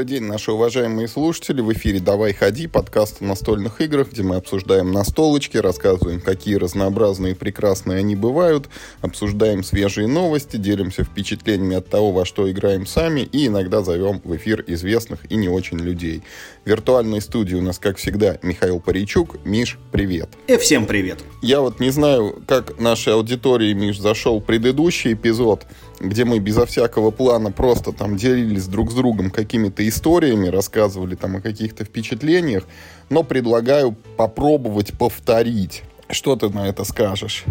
Добрый день, наши уважаемые слушатели. В эфире «Давай ходи» подкаст о настольных играх, где мы обсуждаем настолочки, рассказываем, какие разнообразные и прекрасные они бывают, обсуждаем свежие новости, делимся впечатлениями от того, во что играем сами и иногда зовем в эфир известных и не очень людей. В виртуальной студии у нас, как всегда, Михаил Паричук. Миш, привет. И всем привет. Я вот не знаю, как нашей аудитории, Миш, зашел предыдущий эпизод, где мы безо всякого плана просто там делились друг с другом какими-то историями, рассказывали там о каких-то впечатлениях, но предлагаю попробовать повторить. Что ты на это скажешь?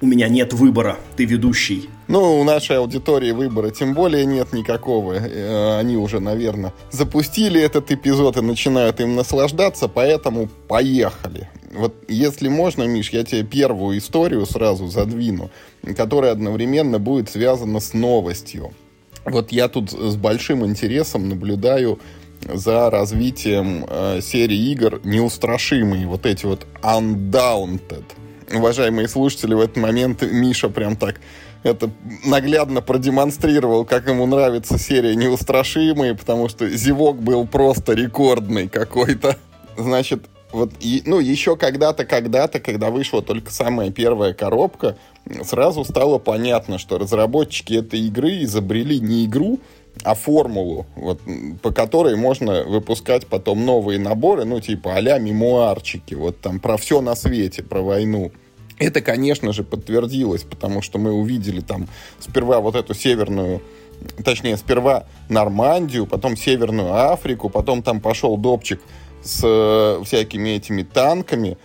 У меня нет выбора, ты ведущий. Ну, у нашей аудитории выбора тем более нет никакого. Э, они уже, наверное, запустили этот эпизод и начинают им наслаждаться, поэтому поехали. Вот если можно, Миш, я тебе первую историю сразу задвину, которая одновременно будет связана с новостью. Вот я тут с большим интересом наблюдаю за развитием э, серии игр неустрашимые, вот эти вот Undaunted. Уважаемые слушатели, в этот момент Миша прям так это наглядно продемонстрировал, как ему нравится серия «Неустрашимые», потому что зевок был просто рекордный какой-то. Значит, вот, и, ну, еще когда-то, когда-то, когда вышла только самая первая коробка, сразу стало понятно, что разработчики этой игры изобрели не игру, а формулу, вот, по которой можно выпускать потом новые наборы, ну, типа а-ля мемуарчики, вот там про все на свете, про войну. Это, конечно же, подтвердилось, потому что мы увидели там сперва вот эту северную точнее, сперва Нормандию, потом Северную Африку, потом там пошел допчик с э, всякими этими танками.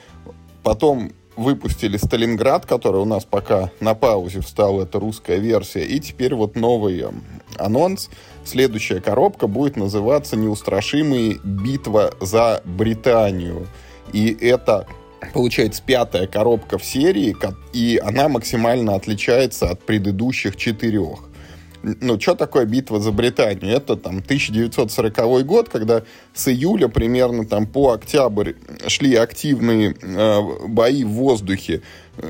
Потом выпустили Сталинград, который у нас пока на паузе встал, это русская версия. И теперь вот новый э, анонс. Следующая коробка будет называться «Неустрашимые битва за Британию». И это получается пятая коробка в серии, и она максимально отличается от предыдущих четырех ну, что такое битва за Британию? Это там 1940 год, когда с июля примерно там по октябрь шли активные э, бои в воздухе,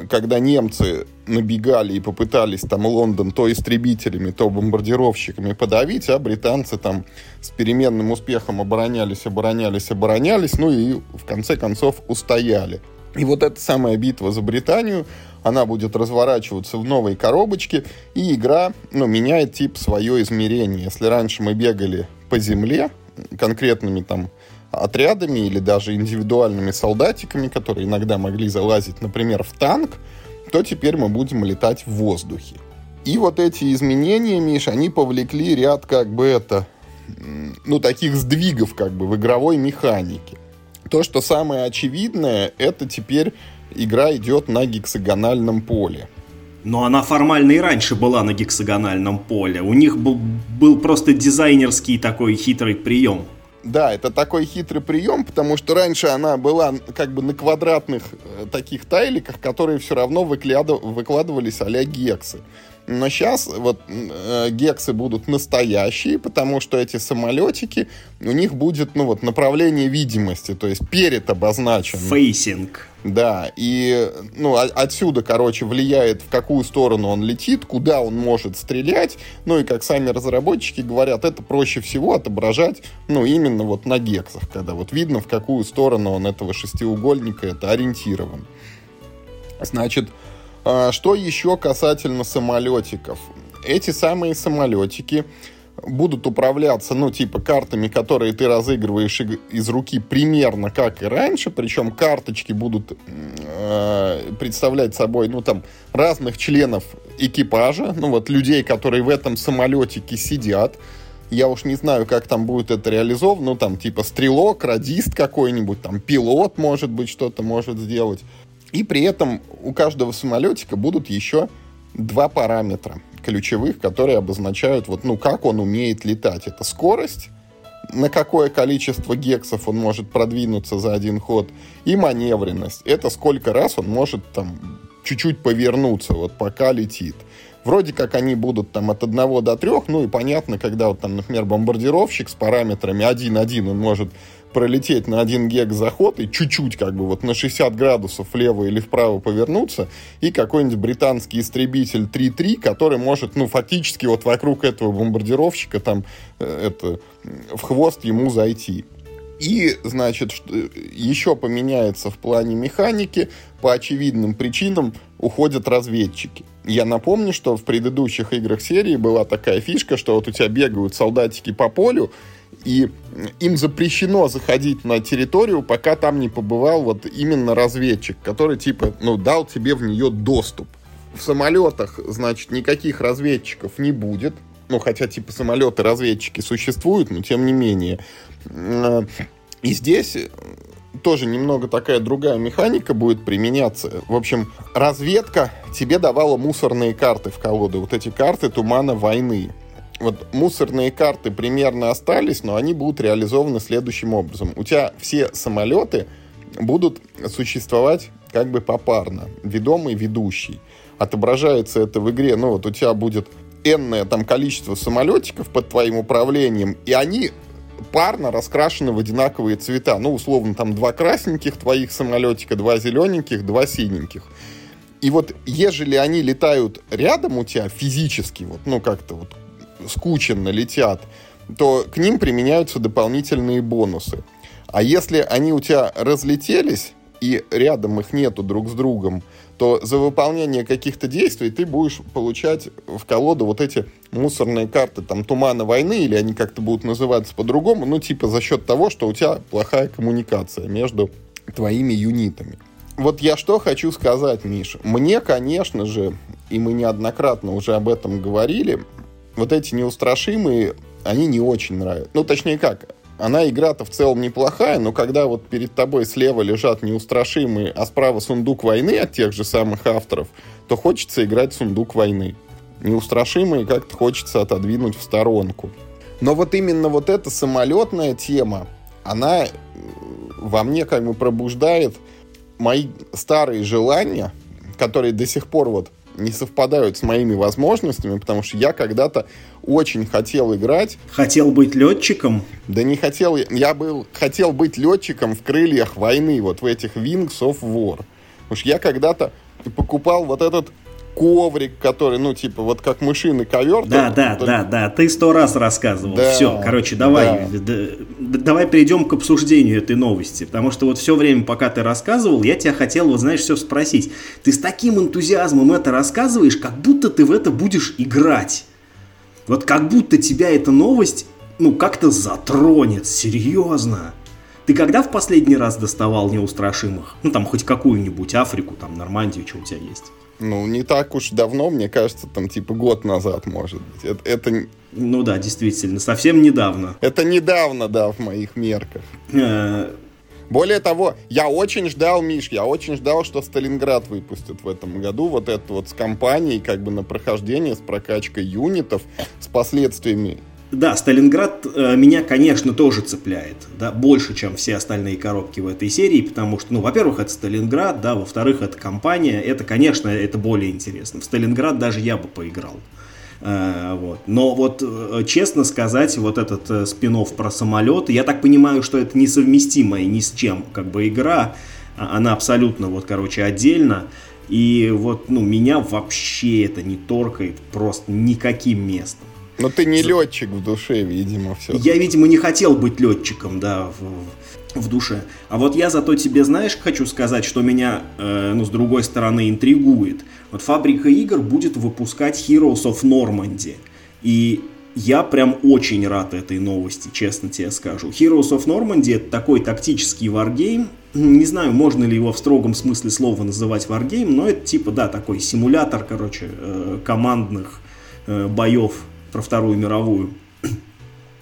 когда немцы набегали и попытались там Лондон то истребителями, то бомбардировщиками подавить, а британцы там с переменным успехом оборонялись, оборонялись, оборонялись, ну и в конце концов устояли. И вот эта самая битва за Британию, она будет разворачиваться в новой коробочке, и игра ну, меняет тип свое измерение. Если раньше мы бегали по земле конкретными там отрядами или даже индивидуальными солдатиками, которые иногда могли залазить, например, в танк, то теперь мы будем летать в воздухе. И вот эти изменения, Миш, они повлекли ряд как бы это, ну, таких сдвигов как бы в игровой механике. То, что самое очевидное, это теперь игра идет на гексагональном поле. Но она формально и раньше была на гексагональном поле. У них был, был просто дизайнерский такой хитрый прием. Да, это такой хитрый прием, потому что раньше она была как бы на квадратных э, таких тайликах, которые все равно выклядыв... выкладывались а-ля гексы. Но сейчас вот э, гексы будут настоящие, потому что эти самолетики, у них будет, ну вот, направление видимости, то есть перед обозначен. Facing. Да, и, ну, отсюда, короче, влияет, в какую сторону он летит, куда он может стрелять, ну, и, как сами разработчики говорят, это проще всего отображать, ну, именно вот на гексах, когда вот видно, в какую сторону он этого шестиугольника это ориентирован. Значит, что еще касательно самолетиков? Эти самые самолетики будут управляться, ну, типа, картами, которые ты разыгрываешь из руки примерно как и раньше, причем карточки будут э, представлять собой, ну, там, разных членов экипажа, ну, вот людей, которые в этом самолетике сидят, я уж не знаю, как там будет это реализовано, ну, там, типа, стрелок, радист какой-нибудь, там, пилот, может быть, что-то может сделать. И при этом у каждого самолетика будут еще два параметра ключевых, которые обозначают, вот, ну, как он умеет летать. Это скорость, на какое количество гексов он может продвинуться за один ход, и маневренность. Это сколько раз он может там чуть-чуть повернуться, вот пока летит. Вроде как они будут там от 1 до 3, ну и понятно, когда вот там, например, бомбардировщик с параметрами 1.1, он может пролететь на 1 гег заход и чуть-чуть как бы вот на 60 градусов влево или вправо повернуться, и какой-нибудь британский истребитель 3.3, который может, ну, фактически вот вокруг этого бомбардировщика там э, это в хвост ему зайти. И, значит, еще поменяется в плане механики. По очевидным причинам уходят разведчики. Я напомню, что в предыдущих играх серии была такая фишка, что вот у тебя бегают солдатики по полю, и им запрещено заходить на территорию, пока там не побывал вот именно разведчик, который типа, ну, дал тебе в нее доступ. В самолетах, значит, никаких разведчиков не будет. Ну, хотя типа самолеты-разведчики существуют, но тем не менее. И здесь тоже немного такая другая механика будет применяться. В общем, разведка тебе давала мусорные карты в колоду. Вот эти карты тумана войны вот мусорные карты примерно остались, но они будут реализованы следующим образом. У тебя все самолеты будут существовать как бы попарно. Ведомый, ведущий. Отображается это в игре, ну вот у тебя будет энное там количество самолетиков под твоим управлением, и они парно раскрашены в одинаковые цвета. Ну, условно, там два красненьких твоих самолетика, два зелененьких, два синеньких. И вот ежели они летают рядом у тебя физически, вот, ну, как-то вот скученно летят, то к ним применяются дополнительные бонусы. А если они у тебя разлетелись, и рядом их нету друг с другом, то за выполнение каких-то действий ты будешь получать в колоду вот эти мусорные карты, там, тумана войны, или они как-то будут называться по-другому, ну, типа за счет того, что у тебя плохая коммуникация между твоими юнитами. Вот я что хочу сказать, Миша. Мне, конечно же, и мы неоднократно уже об этом говорили, вот эти неустрашимые, они не очень нравятся. Ну, точнее как, она игра-то в целом неплохая, но когда вот перед тобой слева лежат неустрашимые, а справа сундук войны от тех же самых авторов, то хочется играть сундук войны. Неустрашимые как-то хочется отодвинуть в сторонку. Но вот именно вот эта самолетная тема, она э, во мне как бы пробуждает мои старые желания, которые до сих пор вот не совпадают с моими возможностями, потому что я когда-то очень хотел играть. Хотел быть летчиком? Да не хотел, я был, хотел быть летчиком в крыльях войны, вот в этих Wings of War. Что я когда-то покупал вот этот коврик, который, ну, типа, вот как мышиный ковер. Да, да, только... да, да, ты сто раз рассказывал. Да, все, короче, давай, да. Давай перейдем к обсуждению этой новости, потому что вот все время, пока ты рассказывал, я тебя хотел, вот знаешь, все спросить. Ты с таким энтузиазмом это рассказываешь, как будто ты в это будешь играть. Вот как будто тебя эта новость, ну, как-то затронет, серьезно. Ты когда в последний раз доставал неустрашимых? Ну, там, хоть какую-нибудь Африку, там, Нормандию, что у тебя есть? Ну, не так уж давно, мне кажется, там типа год назад, может быть. Это, это... Ну да, действительно, совсем недавно. Это недавно, да, в моих мерках. Э, Более того, я очень ждал, Миш, я очень ждал, что Сталинград выпустят в этом году. Вот это вот с компанией, как бы на прохождение, с прокачкой юнитов, с последствиями да, Сталинград э, меня, конечно, тоже цепляет, да, больше, чем все остальные коробки в этой серии, потому что, ну, во-первых, это Сталинград, да, во-вторых, это компания, это, конечно, это более интересно. В Сталинград даже я бы поиграл. Э, вот. Но вот, э, честно сказать, вот этот э, спин про самолеты, я так понимаю, что это несовместимая ни с чем, как бы, игра, а, она абсолютно, вот, короче, отдельно. И вот, ну, меня вообще это не торкает просто никаким местом. Но ты не летчик в душе, видимо, все. Я, видимо, не хотел быть летчиком, да, в, в душе. А вот я зато тебе, знаешь, хочу сказать, что меня, э, ну, с другой стороны, интригует. Вот фабрика игр будет выпускать Heroes of Normandy. И я прям очень рад этой новости, честно тебе скажу. Heroes of Normandy это такой тактический варгейм. Не знаю, можно ли его в строгом смысле слова называть варгейм, но это типа, да, такой симулятор, короче, э, командных э, боев про Вторую мировую.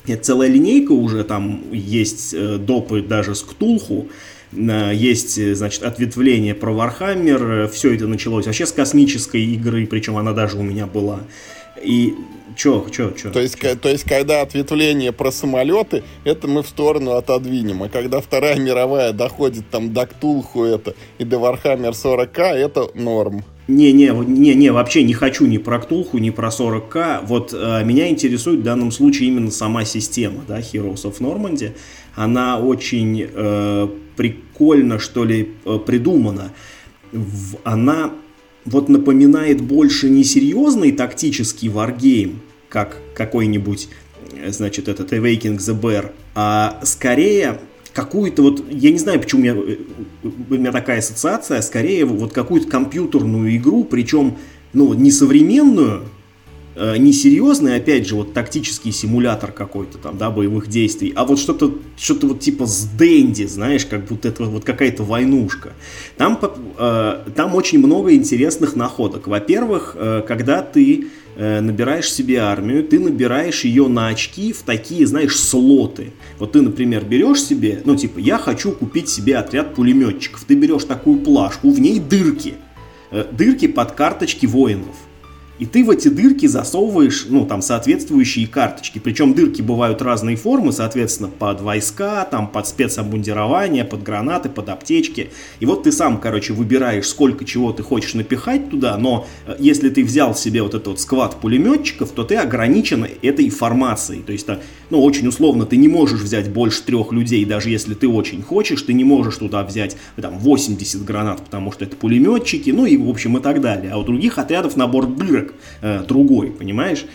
Это целая линейка уже, там есть э, допы даже с Ктулху, есть, э, значит, ответвление про Вархаммер, все это началось вообще с космической игры, причем она даже у меня была. И Чё, чё, чё? То есть, чё? то есть, когда ответвление про самолеты, это мы в сторону отодвинем. А когда Вторая мировая доходит там до Ктулху это и до Вархаммер 40к, это норм. Не, не, не, не, вообще не хочу ни про Ктулху, ни про 40к. Вот э, меня интересует в данном случае именно сама система, да, Heroes of Normandie. Она очень э, прикольно, что ли, э, придумана. Она вот напоминает больше не серьезный тактический варгейм, как какой-нибудь, э, значит, этот Awakening the Bear, а скорее какую-то вот, я не знаю, почему у меня, э, у меня такая ассоциация, скорее вот какую-то компьютерную игру, причем, ну, не современную, э, не серьезный, опять же, вот тактический симулятор какой-то там, да, боевых действий, а вот что-то, что-то вот типа с Дэнди, знаешь, как будто это вот какая-то войнушка. Там, э, там очень много интересных находок. Во-первых, э, когда ты Э, набираешь себе армию, ты набираешь ее на очки в такие, знаешь, слоты. Вот ты, например, берешь себе, ну, типа, я хочу купить себе отряд пулеметчиков. Ты берешь такую плашку, в ней дырки. Э, дырки под карточки воинов. И ты в эти дырки засовываешь, ну, там, соответствующие карточки. Причем дырки бывают разной формы, соответственно, под войска, там, под спецобмундирование, под гранаты, под аптечки. И вот ты сам, короче, выбираешь, сколько чего ты хочешь напихать туда, но э, если ты взял себе вот этот вот сквад пулеметчиков, то ты ограничен этой формацией. То есть, ну, очень условно, ты не можешь взять больше трех людей, даже если ты очень хочешь, ты не можешь туда взять, там, 80 гранат, потому что это пулеметчики, ну, и, в общем, и так далее. А у других отрядов набор дырок э, другой, понимаешь?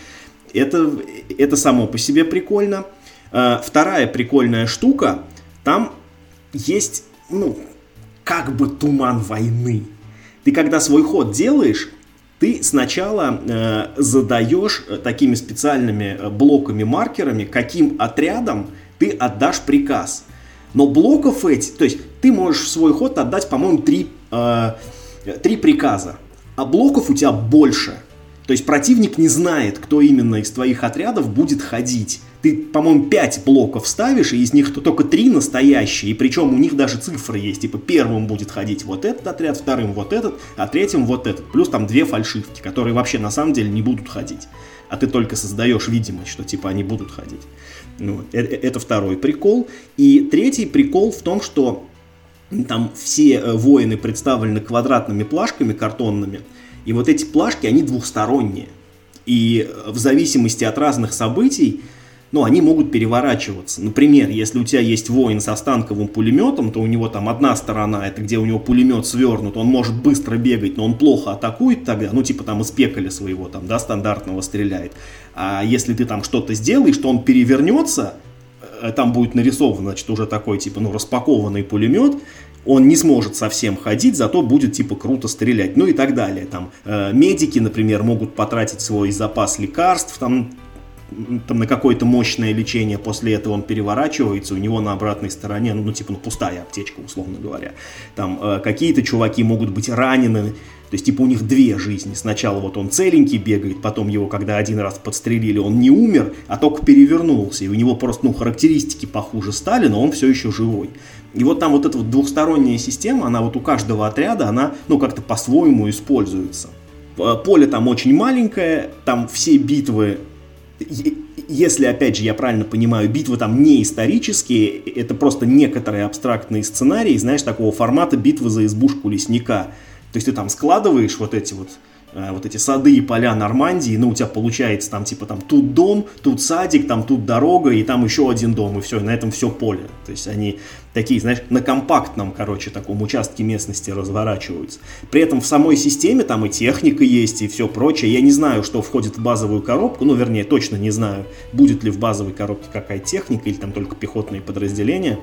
Это, это само по себе прикольно. Э, вторая прикольная штука, там есть, ну, как бы туман войны. Ты когда свой ход делаешь, ты сначала э, задаешь э, такими специальными э, блоками-маркерами, каким отрядом ты отдашь приказ. Но блоков эти, то есть ты можешь в свой ход отдать, по-моему, три, э, три приказа, а блоков у тебя больше. То есть противник не знает, кто именно из твоих отрядов будет ходить. Ты, по-моему, 5 блоков ставишь, и из них только 3 настоящие, и причем у них даже цифры есть, типа первым будет ходить вот этот отряд, вторым вот этот, а третьим вот этот. Плюс там две фальшивки, которые вообще на самом деле не будут ходить. А ты только создаешь видимость, что типа они будут ходить. Ну, это, э, это второй прикол. И третий прикол в том, что там все э, воины представлены квадратными плашками картонными, и вот эти плашки, они двухсторонние. И в зависимости от разных событий, ну, они могут переворачиваться. Например, если у тебя есть воин со станковым пулеметом, то у него там одна сторона, это где у него пулемет свернут, он может быстро бегать, но он плохо атакует тогда, ну, типа там из пекаля своего, там, да, стандартного стреляет. А если ты там что-то сделаешь, то он перевернется, э, там будет нарисован, значит, уже такой, типа, ну, распакованный пулемет, он не сможет совсем ходить, зато будет типа круто стрелять, ну и так далее. Там э, медики, например, могут потратить свой запас лекарств, там там, на какое-то мощное лечение, после этого он переворачивается, у него на обратной стороне, ну, ну типа, ну, пустая аптечка, условно говоря. Там э, какие-то чуваки могут быть ранены, то есть, типа, у них две жизни. Сначала вот он целенький бегает, потом его, когда один раз подстрелили, он не умер, а только перевернулся, и у него просто, ну, характеристики похуже стали, но он все еще живой. И вот там вот эта вот двухсторонняя система, она вот у каждого отряда, она, ну, как-то по-своему используется. Поле там очень маленькое, там все битвы если, опять же, я правильно понимаю, битвы там не исторические, это просто некоторые абстрактные сценарии, знаешь, такого формата битвы за избушку лесника. То есть ты там складываешь вот эти вот Э, вот эти сады и поля Нормандии, ну, у тебя получается там, типа, там, тут дом, тут садик, там, тут дорога, и там еще один дом, и все, и на этом все поле. То есть они такие, знаешь, на компактном, короче, таком участке местности разворачиваются. При этом в самой системе там и техника есть, и все прочее. Я не знаю, что входит в базовую коробку, ну, вернее, точно не знаю, будет ли в базовой коробке какая техника, или там только пехотные подразделения.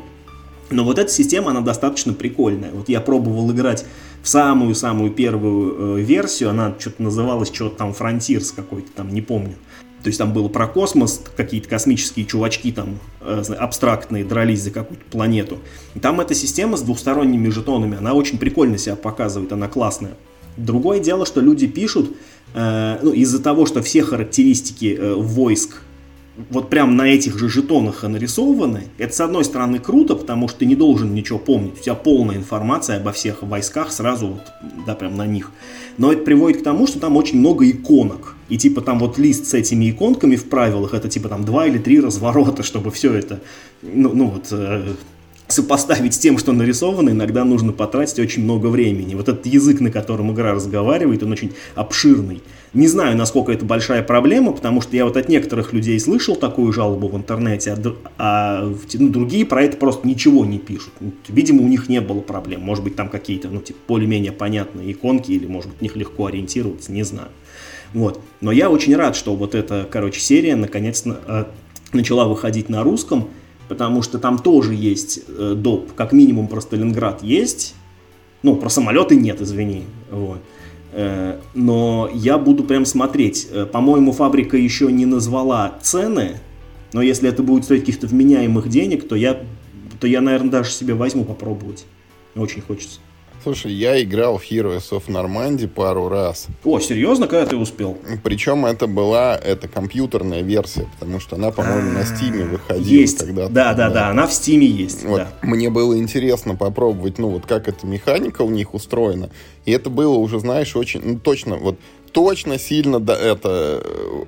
Но вот эта система, она достаточно прикольная. Вот я пробовал играть в самую-самую первую э, версию, она что-то называлась, что-то там Frontiers какой-то там, не помню. То есть там было про космос, какие-то космические чувачки там э, абстрактные дрались за какую-то планету. И там эта система с двухсторонними жетонами, она очень прикольно себя показывает, она классная. Другое дело, что люди пишут, э, ну, из-за того, что все характеристики э, войск вот прям на этих же жетонах нарисованы, это с одной стороны круто, потому что ты не должен ничего помнить, у тебя полная информация обо всех войсках сразу вот, да, прям на них. Но это приводит к тому, что там очень много иконок. И типа там вот лист с этими иконками в правилах, это типа там два или три разворота, чтобы все это, ну, ну вот, э, сопоставить с тем, что нарисовано, иногда нужно потратить очень много времени. Вот этот язык, на котором игра разговаривает, он очень обширный. Не знаю, насколько это большая проблема, потому что я вот от некоторых людей слышал такую жалобу в интернете, а, а ну, другие про это просто ничего не пишут. Ну, видимо, у них не было проблем. Может быть, там какие-то, ну, типа, более-менее понятные иконки, или, может быть, в них легко ориентироваться, не знаю. Вот. Но я очень рад, что вот эта, короче, серия наконец-то э, начала выходить на русском, потому что там тоже есть э, доп. Как минимум про Сталинград есть. Ну, про самолеты нет, извини. Вот. Э, но я буду прям смотреть. Э, по-моему, фабрика еще не назвала цены, но если это будет стоить каких-то вменяемых денег, то я, то я, наверное, даже себе возьму попробовать. Очень хочется. Слушай, я играл в Heroes of Normandy пару раз. О, серьезно? Когда ты успел? Причем это была это компьютерная версия, потому что она, по-моему, на Стиме выходила. Есть, когда да, да, да, она в Стиме есть. Вот. Да. Мне было интересно попробовать, ну вот как эта механика у них устроена. И это было уже, знаешь, очень, ну точно, вот точно сильно да, это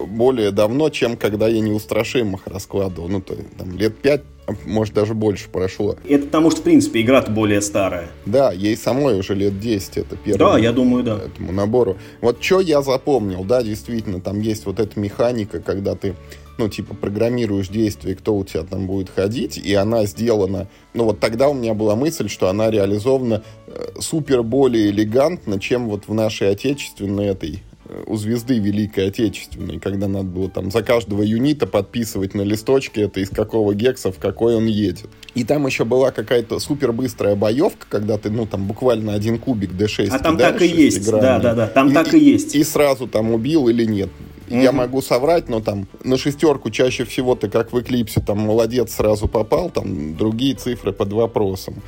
более давно, чем когда я неустрашимых раскладывал. Ну, то, там, лет пять может, даже больше прошло. Это потому что, в принципе, игра-то более старая. Да, ей самой уже лет 10, это первый. Да, я думаю, да. Этому набору. Вот что я запомнил, да, действительно, там есть вот эта механика, когда ты ну, типа, программируешь действие, кто у тебя там будет ходить, и она сделана... Ну, вот тогда у меня была мысль, что она реализована э, супер более элегантно, чем вот в нашей отечественной этой у звезды Великой Отечественной, когда надо было там за каждого юнита подписывать на листочке это из какого гекса в какой он едет. И там еще была какая-то супер быстрая боевка, когда ты, ну, там буквально один кубик D6 А там так и есть, да, да, да, там и, так и есть. И, и сразу там убил или нет. Mm-hmm. Я могу соврать, но там на шестерку чаще всего ты как в Эклипсе там молодец сразу попал, там другие цифры под вопросом.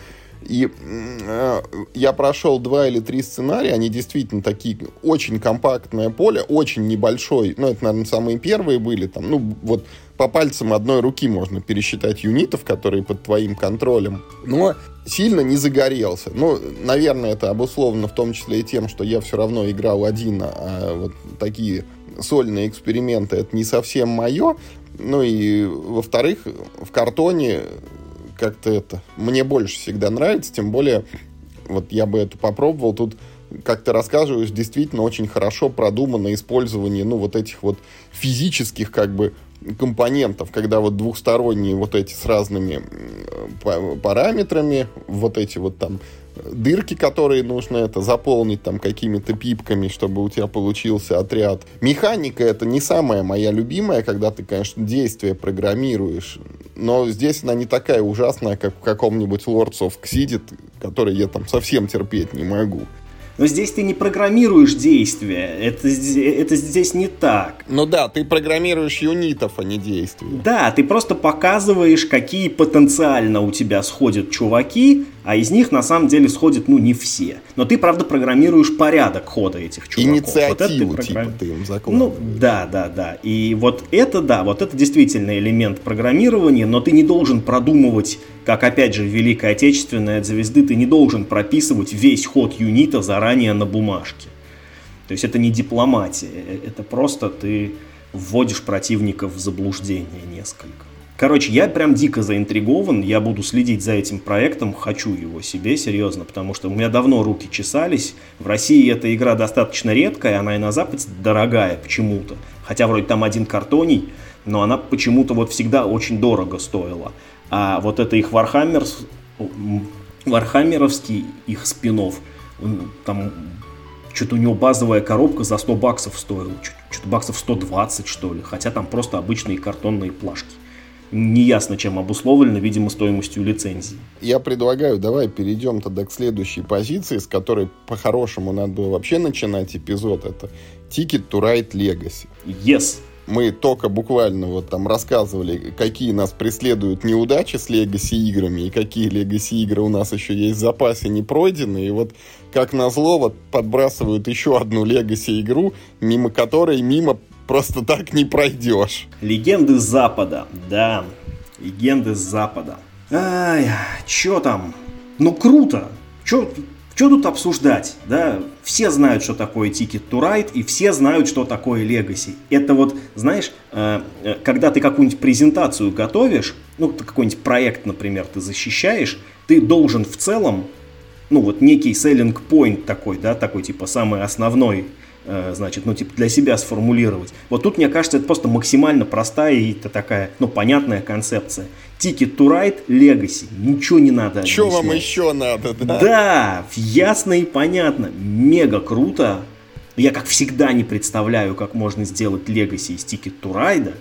И э, я прошел два или три сценария, они действительно такие, очень компактное поле, очень небольшой, ну, это, наверное, самые первые были, там, ну, вот по пальцам одной руки можно пересчитать юнитов, которые под твоим контролем, но сильно не загорелся. Ну, наверное, это обусловлено в том числе и тем, что я все равно играл один, а вот такие сольные эксперименты это не совсем мое. Ну и, во-вторых, в картоне как-то это... Мне больше всегда нравится, тем более, вот я бы это попробовал. Тут, как ты рассказываешь, действительно очень хорошо продумано использование, ну, вот этих вот физических, как бы, компонентов, когда вот двухсторонние вот эти с разными параметрами, вот эти вот там дырки, которые нужно это заполнить там какими-то пипками, чтобы у тебя получился отряд. Механика это не самая моя любимая, когда ты, конечно, действие программируешь, но здесь она не такая ужасная, как в каком-нибудь Lords of Xidit, который я там совсем терпеть не могу. Но здесь ты не программируешь действия. Это, это здесь не так. Ну да, ты программируешь юнитов, а не действия. Да, ты просто показываешь, какие потенциально у тебя сходят чуваки, а из них на самом деле сходят, ну, не все. Но ты, правда, программируешь порядок хода этих чуваков. Инициативу, вот ты программ... типа, ты им. Ну, да, да, да. И вот это, да, вот это действительно элемент программирования, но ты не должен продумывать, как, опять же, в Великой Отечественной от звезды, ты не должен прописывать весь ход юнита заранее на бумажке. То есть это не дипломатия, э, это просто ты вводишь противников в заблуждение несколько. Короче, я прям дико заинтригован, я буду следить за этим проектом, хочу его себе, серьезно, потому что у меня давно руки чесались. В России эта игра достаточно редкая, она и на Западе дорогая почему-то. Хотя вроде там один картоний, но она почему-то вот всегда очень дорого стоила. А вот это их Вархаммер, Вархаммеровский их спинов, там что-то у него базовая коробка за 100 баксов стоила, что-то баксов 120 что ли, хотя там просто обычные картонные плашки неясно чем обусловлено, видимо, стоимостью лицензии. Я предлагаю, давай перейдем тогда к следующей позиции, с которой по-хорошему надо было вообще начинать эпизод. Это Ticket to Ride Legacy. Yes. Мы только буквально вот там рассказывали, какие нас преследуют неудачи с Legacy играми и какие Legacy игры у нас еще есть в запасе не пройдены. И вот как назло вот подбрасывают еще одну Legacy игру, мимо которой, мимо просто так не пройдешь. Легенды Запада, да. Легенды Запада. Ай, чё там? Ну круто. Чё, что тут обсуждать, да? Все знают, что такое Ticket to Ride, и все знают, что такое Legacy. Это вот, знаешь, э, э, когда ты какую-нибудь презентацию готовишь, ну, какой-нибудь проект, например, ты защищаешь, ты должен в целом, ну, вот некий selling point такой, да, такой, типа, самый основной, значит, ну, типа, для себя сформулировать. Вот тут, мне кажется, это просто максимально простая и такая, ну, понятная концепция. Ticket to Ride Legacy. Ничего не надо Что вам еще надо, да? Да, ясно и понятно. Мега круто. Я, как всегда, не представляю, как можно сделать Legacy из Ticket to Ride,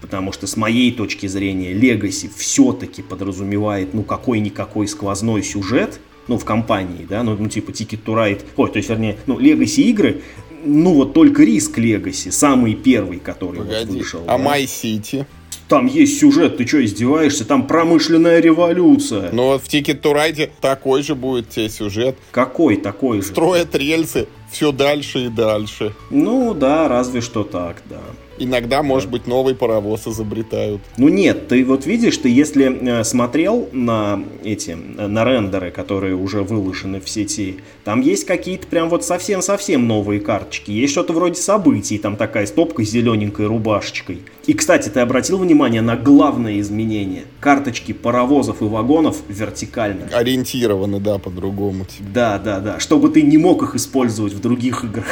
потому что с моей точки зрения Legacy все-таки подразумевает, ну, какой-никакой сквозной сюжет, ну, в компании, да, ну, ну типа Ticket to Ride, ой, то есть, вернее, ну, Legacy игры, ну, вот только Риск Legacy, самый первый, который Погоди, вот вышел. А да? My City? Там есть сюжет, ты что, издеваешься? Там промышленная революция. Ну вот в Ticket to Ride такой же будет тебе сюжет. Какой такой же? Строят рельсы все дальше и дальше. Ну да, разве что так, да. Иногда, может быть, новый паровоз изобретают. Ну нет, ты вот видишь, ты если э, смотрел на эти, э, на рендеры, которые уже выложены в сети, там есть какие-то прям вот совсем-совсем новые карточки. Есть что-то вроде событий, там такая стопка с зелененькой рубашечкой. И, кстати, ты обратил внимание на главное изменение? Карточки паровозов и вагонов вертикально. Ориентированы, да, по-другому. Да, да, да. Чтобы ты не мог их использовать в других играх.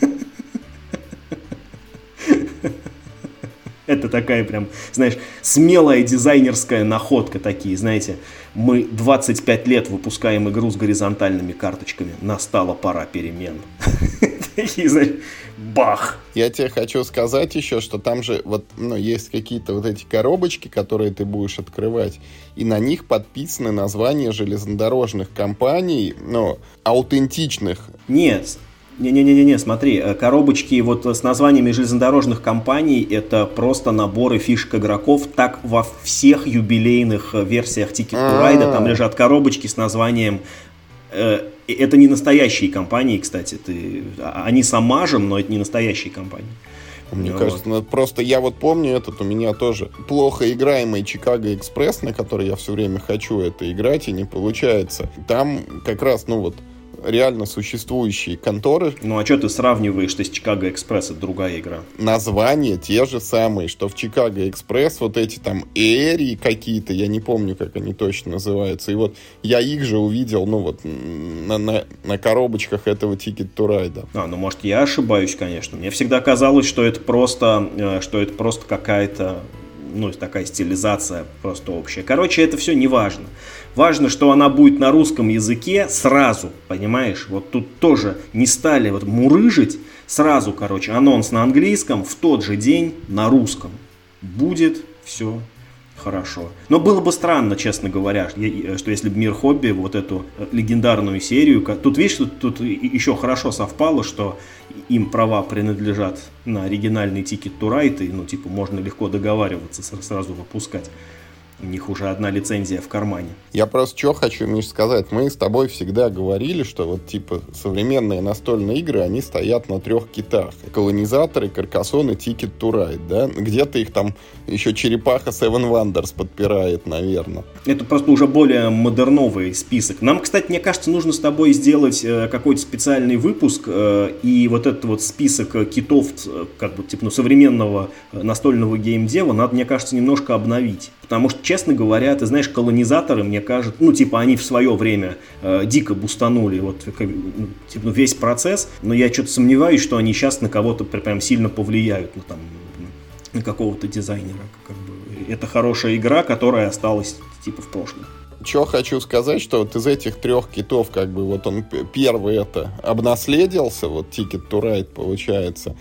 Это такая прям, знаешь, смелая дизайнерская находка такие, знаете. Мы 25 лет выпускаем игру с горизонтальными карточками. Настала пора перемен. Такие, знаешь, бах. Я тебе хочу сказать еще, что там же вот, ну, есть какие-то вот эти коробочки, которые ты будешь открывать, и на них подписаны названия железнодорожных компаний, ну, аутентичных. Нет, не-не-не-не, смотри, э, коробочки вот с названиями железнодорожных компаний это просто наборы фишек игроков. Так во всех юбилейных э, версиях Ticket to Ride там лежат коробочки с названием э, это не настоящие компании, кстати. Ты, а, они с амажем, но это не настоящие компании. Мне вот. кажется, ну, просто я вот помню этот, у меня тоже плохо играемый Чикаго Экспресс, на который я все время хочу это играть, и не получается. Там как раз, ну вот, реально существующие конторы. Ну а что ты сравниваешь ты с Чикаго Экспресс, это другая игра. Названия те же самые, что в Чикаго Экспресс, вот эти там Эри какие-то, я не помню, как они точно называются. И вот я их же увидел, ну вот, на, на, на коробочках этого Ticket to Ride. А, ну может я ошибаюсь, конечно. Мне всегда казалось, что это просто, э, что это просто какая-то ну, такая стилизация просто общая. Короче, это все не важно. Важно, что она будет на русском языке сразу, понимаешь? Вот тут тоже не стали вот мурыжить, сразу, короче, анонс на английском, в тот же день на русском. Будет все хорошо. Но было бы странно, честно говоря, что если бы Мир Хобби вот эту э, легендарную серию, тут видишь, тут, тут еще хорошо совпало, что им права принадлежат на оригинальный Ticket to Ride, и ну типа можно легко договариваться сразу выпускать. У них уже одна лицензия в кармане. Я просто что хочу, Миш, сказать. Мы с тобой всегда говорили, что вот типа современные настольные игры, они стоят на трех китах. Колонизаторы, Каркасон и to Ride, да? Где-то их там еще черепаха Seven Wonders подпирает, наверное. Это просто уже более модерновый список. Нам, кстати, мне кажется, нужно с тобой сделать э, какой-то специальный выпуск э, и вот этот вот список э, китов, как бы, типа, ну, современного настольного геймдева надо, мне кажется, немножко обновить. Потому что, честно говоря, ты знаешь, колонизаторы, мне кажется, ну, типа, они в свое время э, дико бустанули вот, ну, типа, ну, весь процесс, но я что-то сомневаюсь, что они сейчас на кого-то прям сильно повлияют, ну, там, на какого-то дизайнера. Как бы. Это хорошая игра, которая осталась, типа, в прошлом. Что хочу сказать, что вот из этих трех китов, как бы, вот он первый это обнаследился, вот Ticket to Ride получается,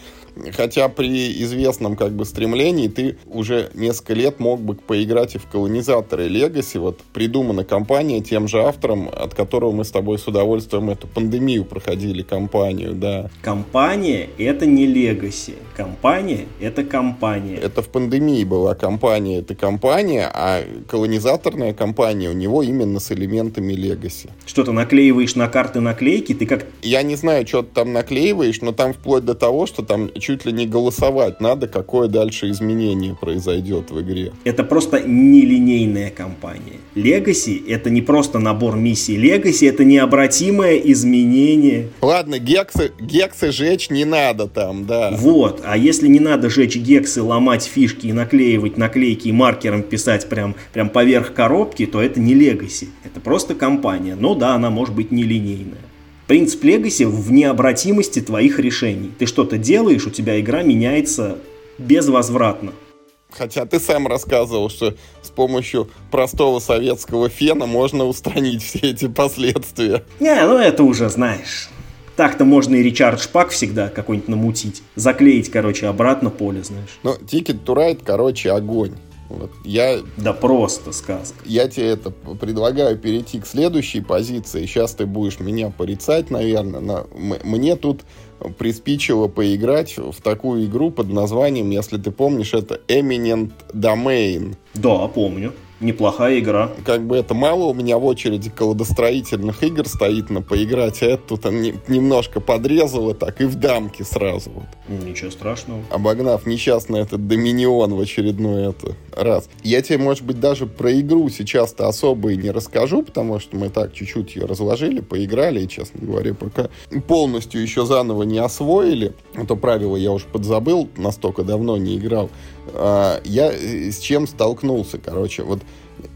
Хотя при известном как бы стремлении ты уже несколько лет мог бы поиграть и в колонизаторы Legacy. Вот придумана компания тем же автором, от которого мы с тобой с удовольствием эту пандемию проходили, компанию, да. Компания — это не Legacy. Компания — это компания. Это в пандемии была компания, это компания, а колонизаторная компания у него именно с элементами Legacy. Что то наклеиваешь на карты наклейки, ты как... Я не знаю, что ты там наклеиваешь, но там вплоть до того, что там чуть ли не голосовать надо, какое дальше изменение произойдет в игре. Это просто нелинейная кампания. Legacy — это не просто набор миссий. Legacy — это необратимое изменение. Ладно, гексы, гексы жечь не надо там, да. Вот, а если не надо жечь гексы, ломать фишки и наклеивать наклейки и маркером писать прям, прям поверх коробки, то это не Legacy. Это просто компания. Но да, она может быть нелинейная. Принцип Legacy в необратимости твоих решений. Ты что-то делаешь, у тебя игра меняется безвозвратно. Хотя ты сам рассказывал, что с помощью простого советского фена можно устранить все эти последствия. Не, ну это уже знаешь. Так-то можно и Ричард Шпак всегда какой-нибудь намутить. Заклеить, короче, обратно поле, знаешь. Ну, to Ride, короче, огонь. Вот я, да просто сказка. Я тебе это предлагаю перейти к следующей позиции. Сейчас ты будешь меня порицать, наверное. Но мне тут приспичило поиграть в такую игру под названием, если ты помнишь, это Eminent Domain. Да, помню. Неплохая игра. Как бы это мало у меня в очереди колодостроительных игр стоит на поиграть, а это тут не, немножко подрезало так и в дамке сразу. Вот. Ничего страшного. Обогнав несчастно этот Доминион в очередной это раз. Я тебе, может быть, даже про игру сейчас-то особо и не расскажу, потому что мы так чуть-чуть ее разложили, поиграли, и, честно говоря, пока полностью еще заново не освоили. Это правило я уже подзабыл, настолько давно не играл. А, я с чем столкнулся, короче, вот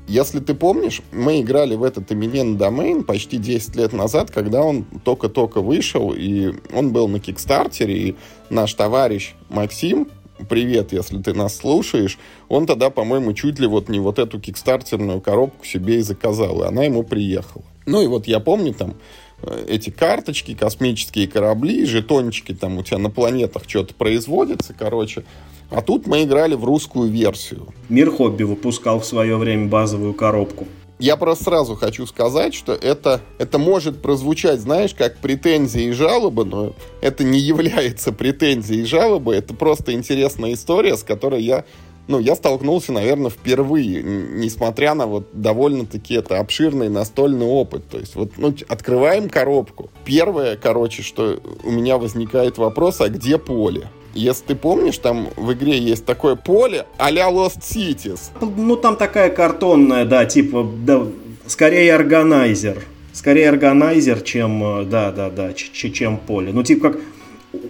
если ты помнишь, мы играли в этот Eminent Domain почти 10 лет назад, когда он только-только вышел, и он был на Кикстартере, и наш товарищ Максим, привет, если ты нас слушаешь, он тогда, по-моему, чуть ли вот не вот эту кикстартерную коробку себе и заказал, и она ему приехала. Ну и вот я помню там э, эти карточки, космические корабли, жетончики там у тебя на планетах что-то производится, короче. А тут мы играли в русскую версию. Мир Хобби выпускал в свое время базовую коробку. Я просто сразу хочу сказать, что это, это может прозвучать, знаешь, как претензии и жалобы, но это не является претензией и жалобой, это просто интересная история, с которой я, ну, я столкнулся, наверное, впервые, несмотря на вот довольно-таки это обширный настольный опыт. То есть вот, ну, открываем коробку. Первое, короче, что у меня возникает вопрос, а где поле? Если ты помнишь, там в игре есть такое поле а-ля Lost Cities. Ну, там такая картонная, да, типа, да, скорее органайзер. Скорее органайзер, чем, э, да, да, да, чем поле. Ну, типа как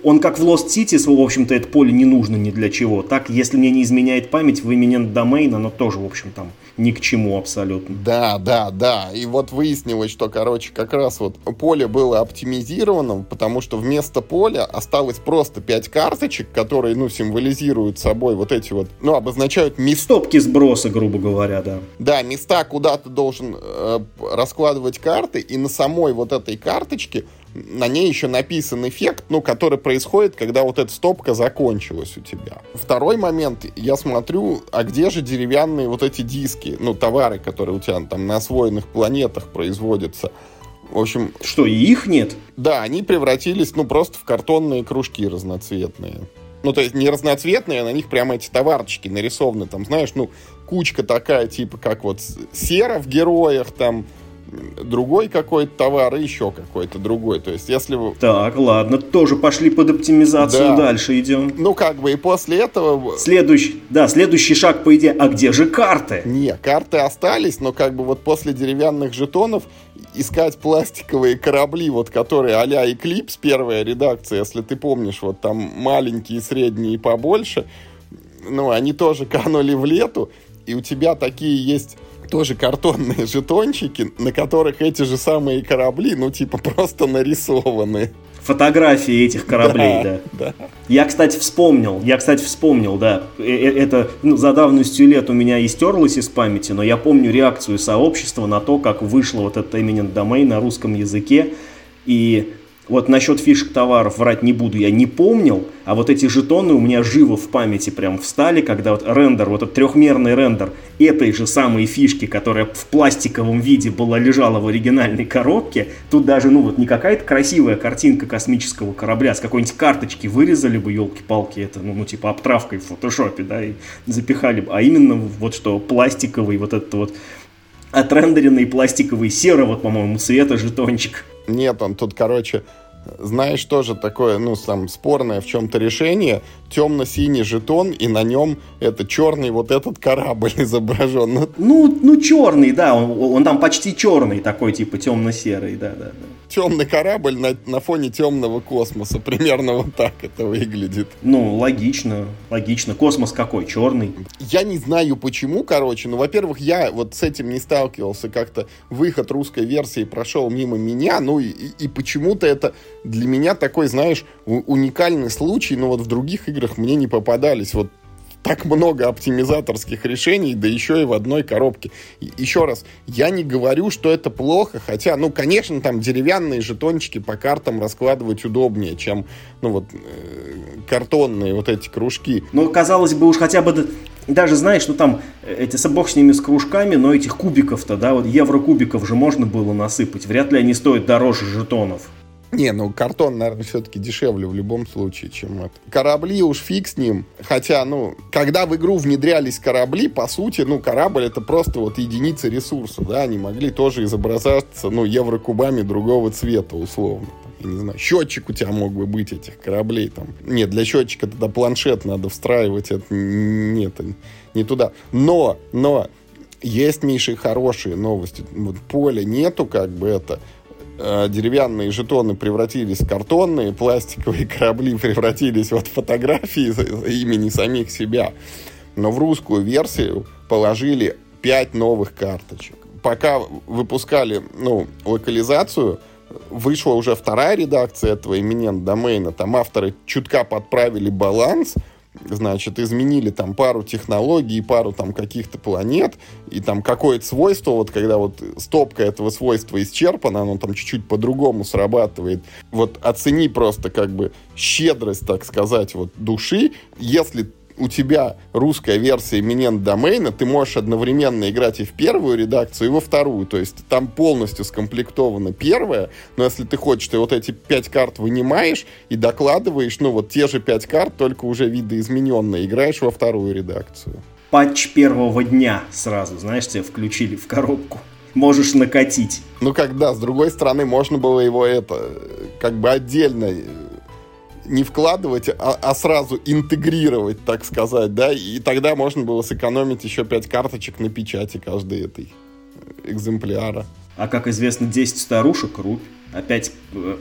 он как в Lost Cities, в общем-то, это поле не нужно ни для чего. Так, если мне не изменяет память, в Eminent Domain оно тоже, в общем, там ни к чему абсолютно. Да, да, да. И вот выяснилось, что, короче, как раз вот поле было оптимизировано, потому что вместо поля осталось просто пять карточек, которые, ну, символизируют собой вот эти вот, ну, обозначают места. Стопки сброса, грубо говоря, да. Да, места, куда ты должен э, раскладывать карты, и на самой вот этой карточке на ней еще написан эффект, ну, который происходит, когда вот эта стопка закончилась у тебя. Второй момент, я смотрю, а где же деревянные вот эти диски, ну, товары, которые у тебя там на освоенных планетах производятся. В общем... Что, и их нет? Да, они превратились, ну, просто в картонные кружки разноцветные. Ну, то есть не разноцветные, а на них прямо эти товарчики нарисованы. Там, знаешь, ну, кучка такая, типа, как вот сера в героях, там, другой какой-то товар и еще какой-то другой. То есть, если вы... Так, ладно, тоже пошли под оптимизацию, да. дальше идем. Ну, как бы, и после этого... Следующий, да, следующий шаг, по идее, а где же карты? Не, карты остались, но как бы вот после деревянных жетонов искать пластиковые корабли, вот которые а-ля Eclipse, первая редакция, если ты помнишь, вот там маленькие, средние и побольше, ну, они тоже канули в лету, и у тебя такие есть тоже картонные жетончики, на которых эти же самые корабли, ну, типа, просто нарисованы. Фотографии этих кораблей, да. да. да. Я, кстати, вспомнил, я, кстати, вспомнил, да, э, э, это ну, за давностью лет у меня истерлось из памяти, но я помню реакцию сообщества на то, как вышло вот этот Eminent Domain на русском языке, и вот насчет фишек товаров врать не буду, я не помнил, а вот эти жетоны у меня живо в памяти прям встали, когда вот рендер, вот этот трехмерный рендер этой же самой фишки, которая в пластиковом виде была лежала в оригинальной коробке, тут даже, ну вот не какая-то красивая картинка космического корабля, с какой-нибудь карточки вырезали бы, елки-палки, это, ну, ну типа обтравкой в фотошопе, да, и запихали бы, а именно вот что пластиковый вот этот вот отрендеренный пластиковый вот, по-моему, цвета жетончик. Нет, он тут, короче, знаешь, тоже такое, ну, сам спорное в чем-то решение. Темно-синий жетон, и на нем это черный вот этот корабль изображен. Ну, ну, ну черный, да, он, он там почти черный такой, типа темно-серый, да, да, да темный корабль на, на фоне темного космоса. Примерно вот так это выглядит. Ну, логично, логично. Космос какой? Черный? Я не знаю почему, короче. Ну, во-первых, я вот с этим не сталкивался. Как-то выход русской версии прошел мимо меня. Ну, и, и почему-то это для меня такой, знаешь, уникальный случай. Но вот в других играх мне не попадались. Вот так много оптимизаторских решений, да еще и в одной коробке. Еще раз, я не говорю, что это плохо, хотя, ну, конечно, там деревянные жетончики по картам раскладывать удобнее, чем, ну, вот, э, картонные вот эти кружки. Ну, казалось бы, уж хотя бы даже знаешь, что там э, эти бог с ними с кружками, но этих кубиков-то, да, вот еврокубиков же можно было насыпать. Вряд ли они стоят дороже жетонов. Не, ну картон, наверное, все-таки дешевле в любом случае, чем это. Корабли уж фиг с ним. Хотя, ну, когда в игру внедрялись корабли, по сути, ну, корабль это просто вот единица ресурса, да, они могли тоже изображаться, ну, еврокубами другого цвета, условно. Я не знаю, счетчик у тебя мог бы быть этих кораблей там. Нет, для счетчика тогда планшет надо встраивать, это нет, не туда. Но, но, есть, Миша, хорошие новости. Вот поля нету, как бы это. Э, деревянные жетоны превратились в картонные, пластиковые корабли превратились вот в фотографии имени самих себя. Но в русскую версию положили 5 новых карточек. Пока выпускали ну, локализацию, вышла уже вторая редакция этого именент домена. Там авторы чутка подправили баланс – значит, изменили там пару технологий, пару там каких-то планет, и там какое-то свойство, вот когда вот стопка этого свойства исчерпана, оно там чуть-чуть по-другому срабатывает. Вот оцени просто как бы щедрость, так сказать, вот души, если у тебя русская версия именент домейна, ты можешь одновременно играть и в первую редакцию, и во вторую. То есть там полностью скомплектована первая, но если ты хочешь, ты вот эти пять карт вынимаешь и докладываешь, ну вот те же пять карт, только уже видоизмененные, играешь во вторую редакцию. Патч первого дня сразу, знаешь, тебе включили в коробку можешь накатить. Ну, когда, с другой стороны, можно было его это, как бы отдельно не вкладывать, а, а сразу интегрировать, так сказать, да, и тогда можно было сэкономить еще 5 карточек на печати каждой этой экземпляра. А как известно, 10 старушек рубь, а 5,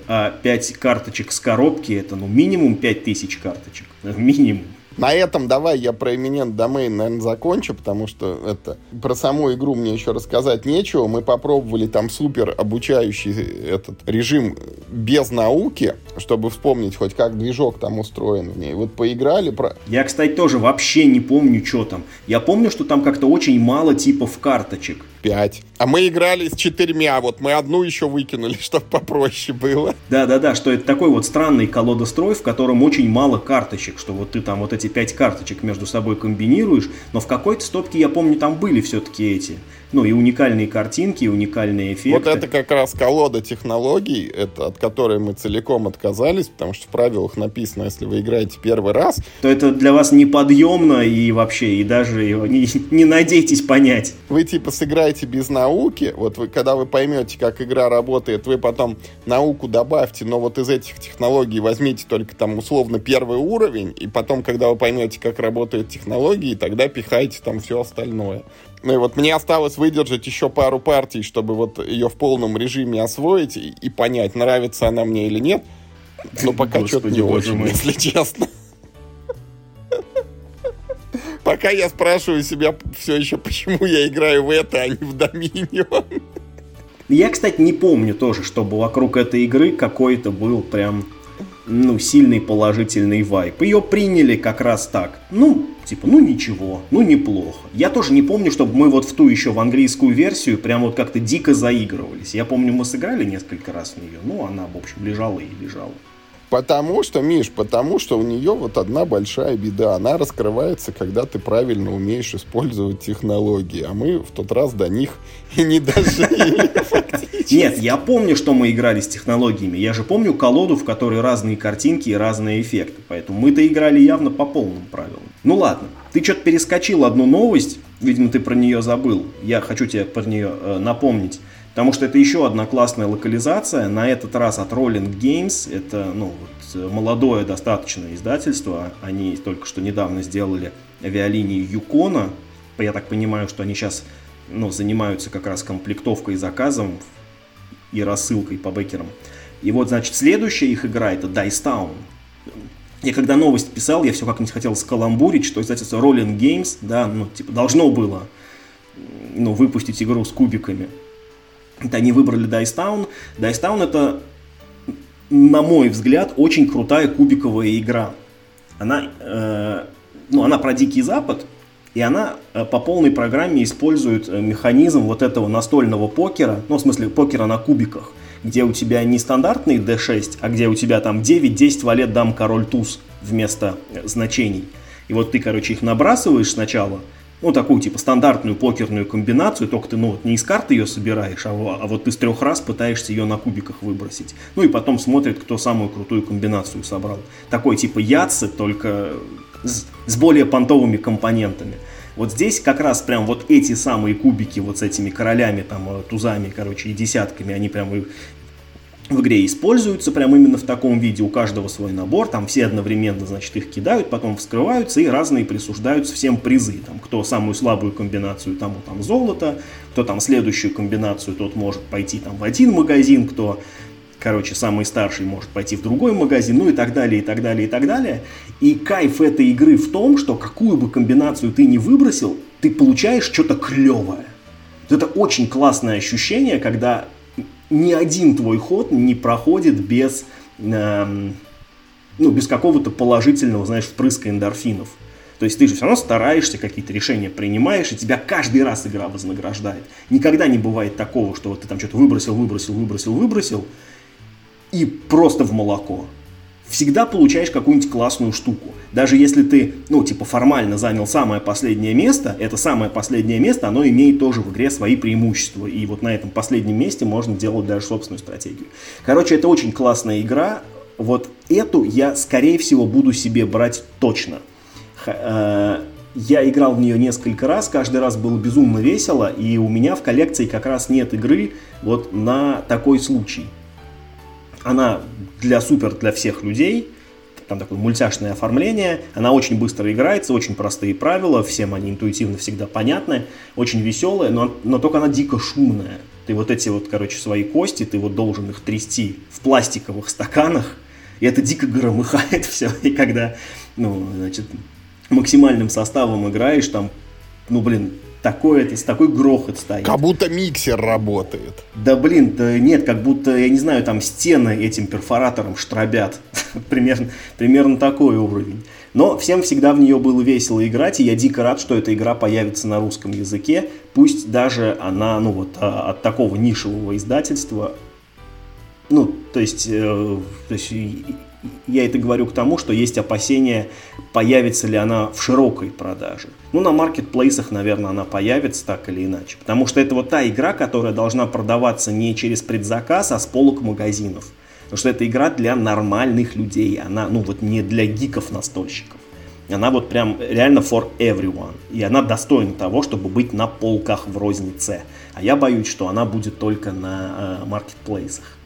а 5 карточек с коробки это ну минимум 5000 карточек, минимум. На этом давай я про именент домен, наверное, закончу, потому что это про саму игру мне еще рассказать нечего. Мы попробовали там супер обучающий этот режим без науки, чтобы вспомнить хоть как движок там устроен в ней. Вот поиграли про... Я, кстати, тоже вообще не помню, что там. Я помню, что там как-то очень мало типов карточек. 5. А мы играли с четырьмя, вот мы одну еще выкинули, чтобы попроще было. Да-да-да, что это такой вот странный колодострой, в котором очень мало карточек, что вот ты там вот эти пять карточек между собой комбинируешь, но в какой-то стопке, я помню, там были все-таки эти ну и уникальные картинки, и уникальные эффекты. Вот это как раз колода технологий, это, от которой мы целиком отказались, потому что в правилах написано, если вы играете первый раз... То это для вас неподъемно и вообще, и даже не, не надейтесь понять. Вы типа сыграете без науки, вот вы, когда вы поймете, как игра работает, вы потом науку добавьте, но вот из этих технологий возьмите только там условно первый уровень, и потом, когда вы поймете, как работают технологии, тогда пихайте там все остальное. Ну и вот мне осталось выдержать еще пару партий, чтобы вот ее в полном режиме освоить и, и понять, нравится она мне или нет. Но пока что-то не очень, мой. если честно. Пока я спрашиваю себя все еще, почему я играю в это, а не в Доминион. Я, кстати, не помню тоже, чтобы вокруг этой игры какой-то был прям ну, сильный положительный вайп. Ее приняли как раз так. Ну, типа, ну ничего, ну неплохо. Я тоже не помню, чтобы мы вот в ту еще в английскую версию прям вот как-то дико заигрывались. Я помню, мы сыграли несколько раз в нее, ну она, в общем, лежала и лежала. Потому что, Миш, потому что у нее вот одна большая беда. Она раскрывается, когда ты правильно умеешь использовать технологии. А мы в тот раз до них и не дожили Нет, я помню, что мы играли с технологиями. Я же помню колоду, в которой разные картинки и разные эффекты. Поэтому мы-то играли явно по полным правилам. Ну ладно, ты что-то перескочил одну новость. Видимо, ты про нее забыл. Я хочу тебе про нее э, напомнить. Потому что это еще одна классная локализация, на этот раз от Rolling Games, это ну, вот, молодое достаточно издательство, они только что недавно сделали авиалинии Юкона, я так понимаю, что они сейчас ну, занимаются как раз комплектовкой и заказом и рассылкой по бекерам. И вот, значит, следующая их игра это Dice Town. Я когда новость писал, я все как-нибудь хотел скаламбурить, что издательство Rolling Games, да, ну, типа, должно было ну, выпустить игру с кубиками. Это они выбрали Dice Town. Dice Town это, на мой взгляд, очень крутая кубиковая игра. Она, э, ну, она про Дикий Запад, и она э, по полной программе использует э, механизм вот этого настольного покера, ну, в смысле, покера на кубиках, где у тебя не стандартный D6, а где у тебя там 9, 10 валет, дам, король, туз вместо э, значений. И вот ты, короче, их набрасываешь сначала, ну, такую, типа, стандартную покерную комбинацию, только ты, ну, вот не из карты ее собираешь, а, а вот ты с трех раз пытаешься ее на кубиках выбросить. Ну, и потом смотрит, кто самую крутую комбинацию собрал. Такой, типа, ядцы, только с, более понтовыми компонентами. Вот здесь как раз прям вот эти самые кубики вот с этими королями, там, э, тузами, короче, и десятками, они прям в игре используются прям именно в таком виде, у каждого свой набор, там все одновременно, значит, их кидают, потом вскрываются и разные присуждаются всем призы, там, кто самую слабую комбинацию, тому там золото, кто там следующую комбинацию, тот может пойти там в один магазин, кто короче, самый старший может пойти в другой магазин, ну и так далее, и так далее, и так далее. И кайф этой игры в том, что какую бы комбинацию ты ни выбросил, ты получаешь что-то клевое. Это очень классное ощущение, когда ни один твой ход не проходит без, эм, ну, без какого-то положительного, знаешь, впрыска эндорфинов. То есть ты же все равно стараешься, какие-то решения принимаешь, и тебя каждый раз игра вознаграждает. Никогда не бывает такого, что вот ты там что-то выбросил, выбросил, выбросил, выбросил, и просто в молоко. Всегда получаешь какую-нибудь классную штуку. Даже если ты, ну, типа, формально занял самое последнее место, это самое последнее место, оно имеет тоже в игре свои преимущества. И вот на этом последнем месте можно делать даже собственную стратегию. Короче, это очень классная игра. Вот эту я, скорее всего, буду себе брать точно. Э, я играл в нее несколько раз, каждый раз было безумно весело, и у меня в коллекции как раз нет игры вот на такой случай. Она для супер для всех людей, там такое мультяшное оформление, она очень быстро играется, очень простые правила, всем они интуитивно всегда понятны, очень веселая, но, но только она дико шумная. Ты вот эти вот, короче, свои кости, ты вот должен их трясти в пластиковых стаканах, и это дико громыхает все, и когда, ну, значит, максимальным составом играешь, там, ну, блин, такой, это, такой грохот стоит. Как будто миксер работает. Да блин, да нет, как будто, я не знаю, там стены этим перфоратором штробят. примерно, примерно такой уровень. Но всем всегда в нее было весело играть, и я дико рад, что эта игра появится на русском языке. Пусть даже она, ну вот, а, от такого нишевого издательства, ну, то есть, э, то есть я это говорю к тому, что есть опасения, появится ли она в широкой продаже. Ну, на маркетплейсах, наверное, она появится так или иначе. Потому что это вот та игра, которая должна продаваться не через предзаказ, а с полок магазинов. Потому что это игра для нормальных людей. Она, ну, вот не для гиков-настольщиков. Она вот прям реально for everyone. И она достойна того, чтобы быть на полках в рознице. А я боюсь, что она будет только на э, маркетплейсах.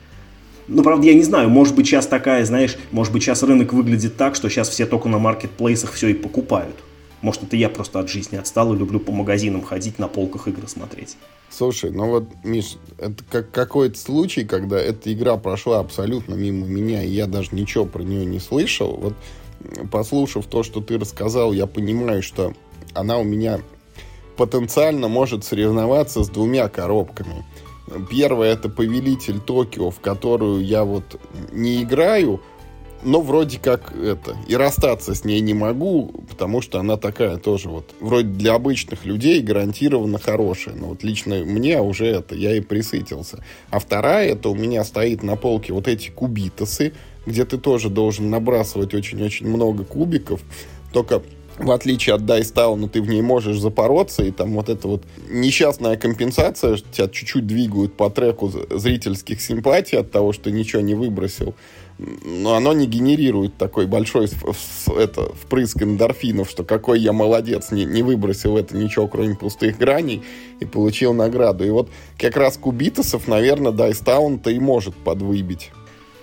Ну, правда, я не знаю, может быть, сейчас такая, знаешь, может быть, сейчас рынок выглядит так, что сейчас все только на маркетплейсах все и покупают. Может, это я просто от жизни отстал и люблю по магазинам ходить, на полках игры смотреть. Слушай, ну вот, Миш, это как какой-то случай, когда эта игра прошла абсолютно мимо меня, и я даже ничего про нее не слышал. Вот, послушав то, что ты рассказал, я понимаю, что она у меня потенциально может соревноваться с двумя коробками – Первая это Повелитель Токио, в которую я вот не играю, но вроде как это. И расстаться с ней не могу, потому что она такая тоже вот, вроде для обычных людей гарантированно хорошая. Но вот лично мне уже это, я и присытился. А вторая, это у меня стоит на полке вот эти кубитосы, где ты тоже должен набрасывать очень-очень много кубиков. Только в отличие от Dice Town, ты в ней можешь запороться, и там вот эта вот несчастная компенсация, тебя чуть-чуть двигают по треку зрительских симпатий от того, что ничего не выбросил. но оно не генерирует такой большой это, впрыск эндорфинов, что какой я молодец, не, не выбросил это ничего, кроме пустых граней, и получил награду. И вот как раз кубитосов, наверное, Дайстаун-то и может подвыбить.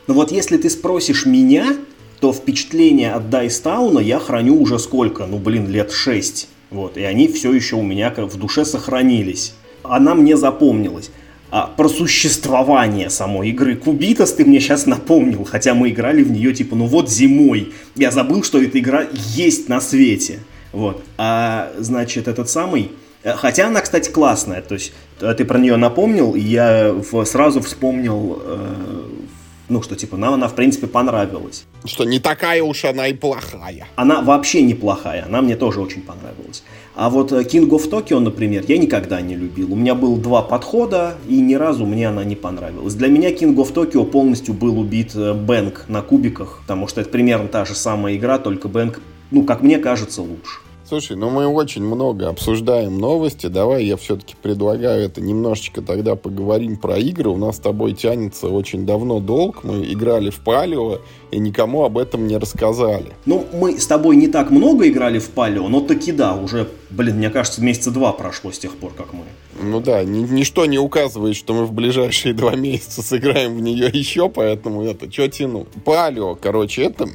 Ну вот если ты спросишь меня, то впечатление от Dice Town а я храню уже сколько? Ну, блин, лет шесть. Вот, и они все еще у меня как в душе сохранились. Она мне запомнилась а, про существование самой игры. Cubitos ты мне сейчас напомнил, хотя мы играли в нее типа, ну вот зимой. Я забыл, что эта игра есть на свете. Вот. А, значит, этот самый... Э, хотя она, кстати, классная. То есть э, ты про нее напомнил, и я сразу вспомнил э, ну, что типа нам она, в принципе, понравилась. Что не такая уж она и плохая. Она вообще неплохая, она мне тоже очень понравилась. А вот э, King of Tokyo, например, я никогда не любил. У меня было два подхода, и ни разу мне она не понравилась. Для меня King of Tokyo полностью был убит э, Бэнк на кубиках, потому что это примерно та же самая игра, только Бэнк, ну, как мне кажется, лучше. Слушай, ну мы очень много обсуждаем новости. Давай я все-таки предлагаю это немножечко тогда поговорим про игры. У нас с тобой тянется очень давно долг. Мы играли в Палео и никому об этом не рассказали. Ну, мы с тобой не так много играли в Палео, но таки да, уже, блин, мне кажется, месяца два прошло с тех пор, как мы. Ну да, ни, ничто не указывает, что мы в ближайшие два месяца сыграем в нее еще, поэтому это, что тяну. Палео, короче, это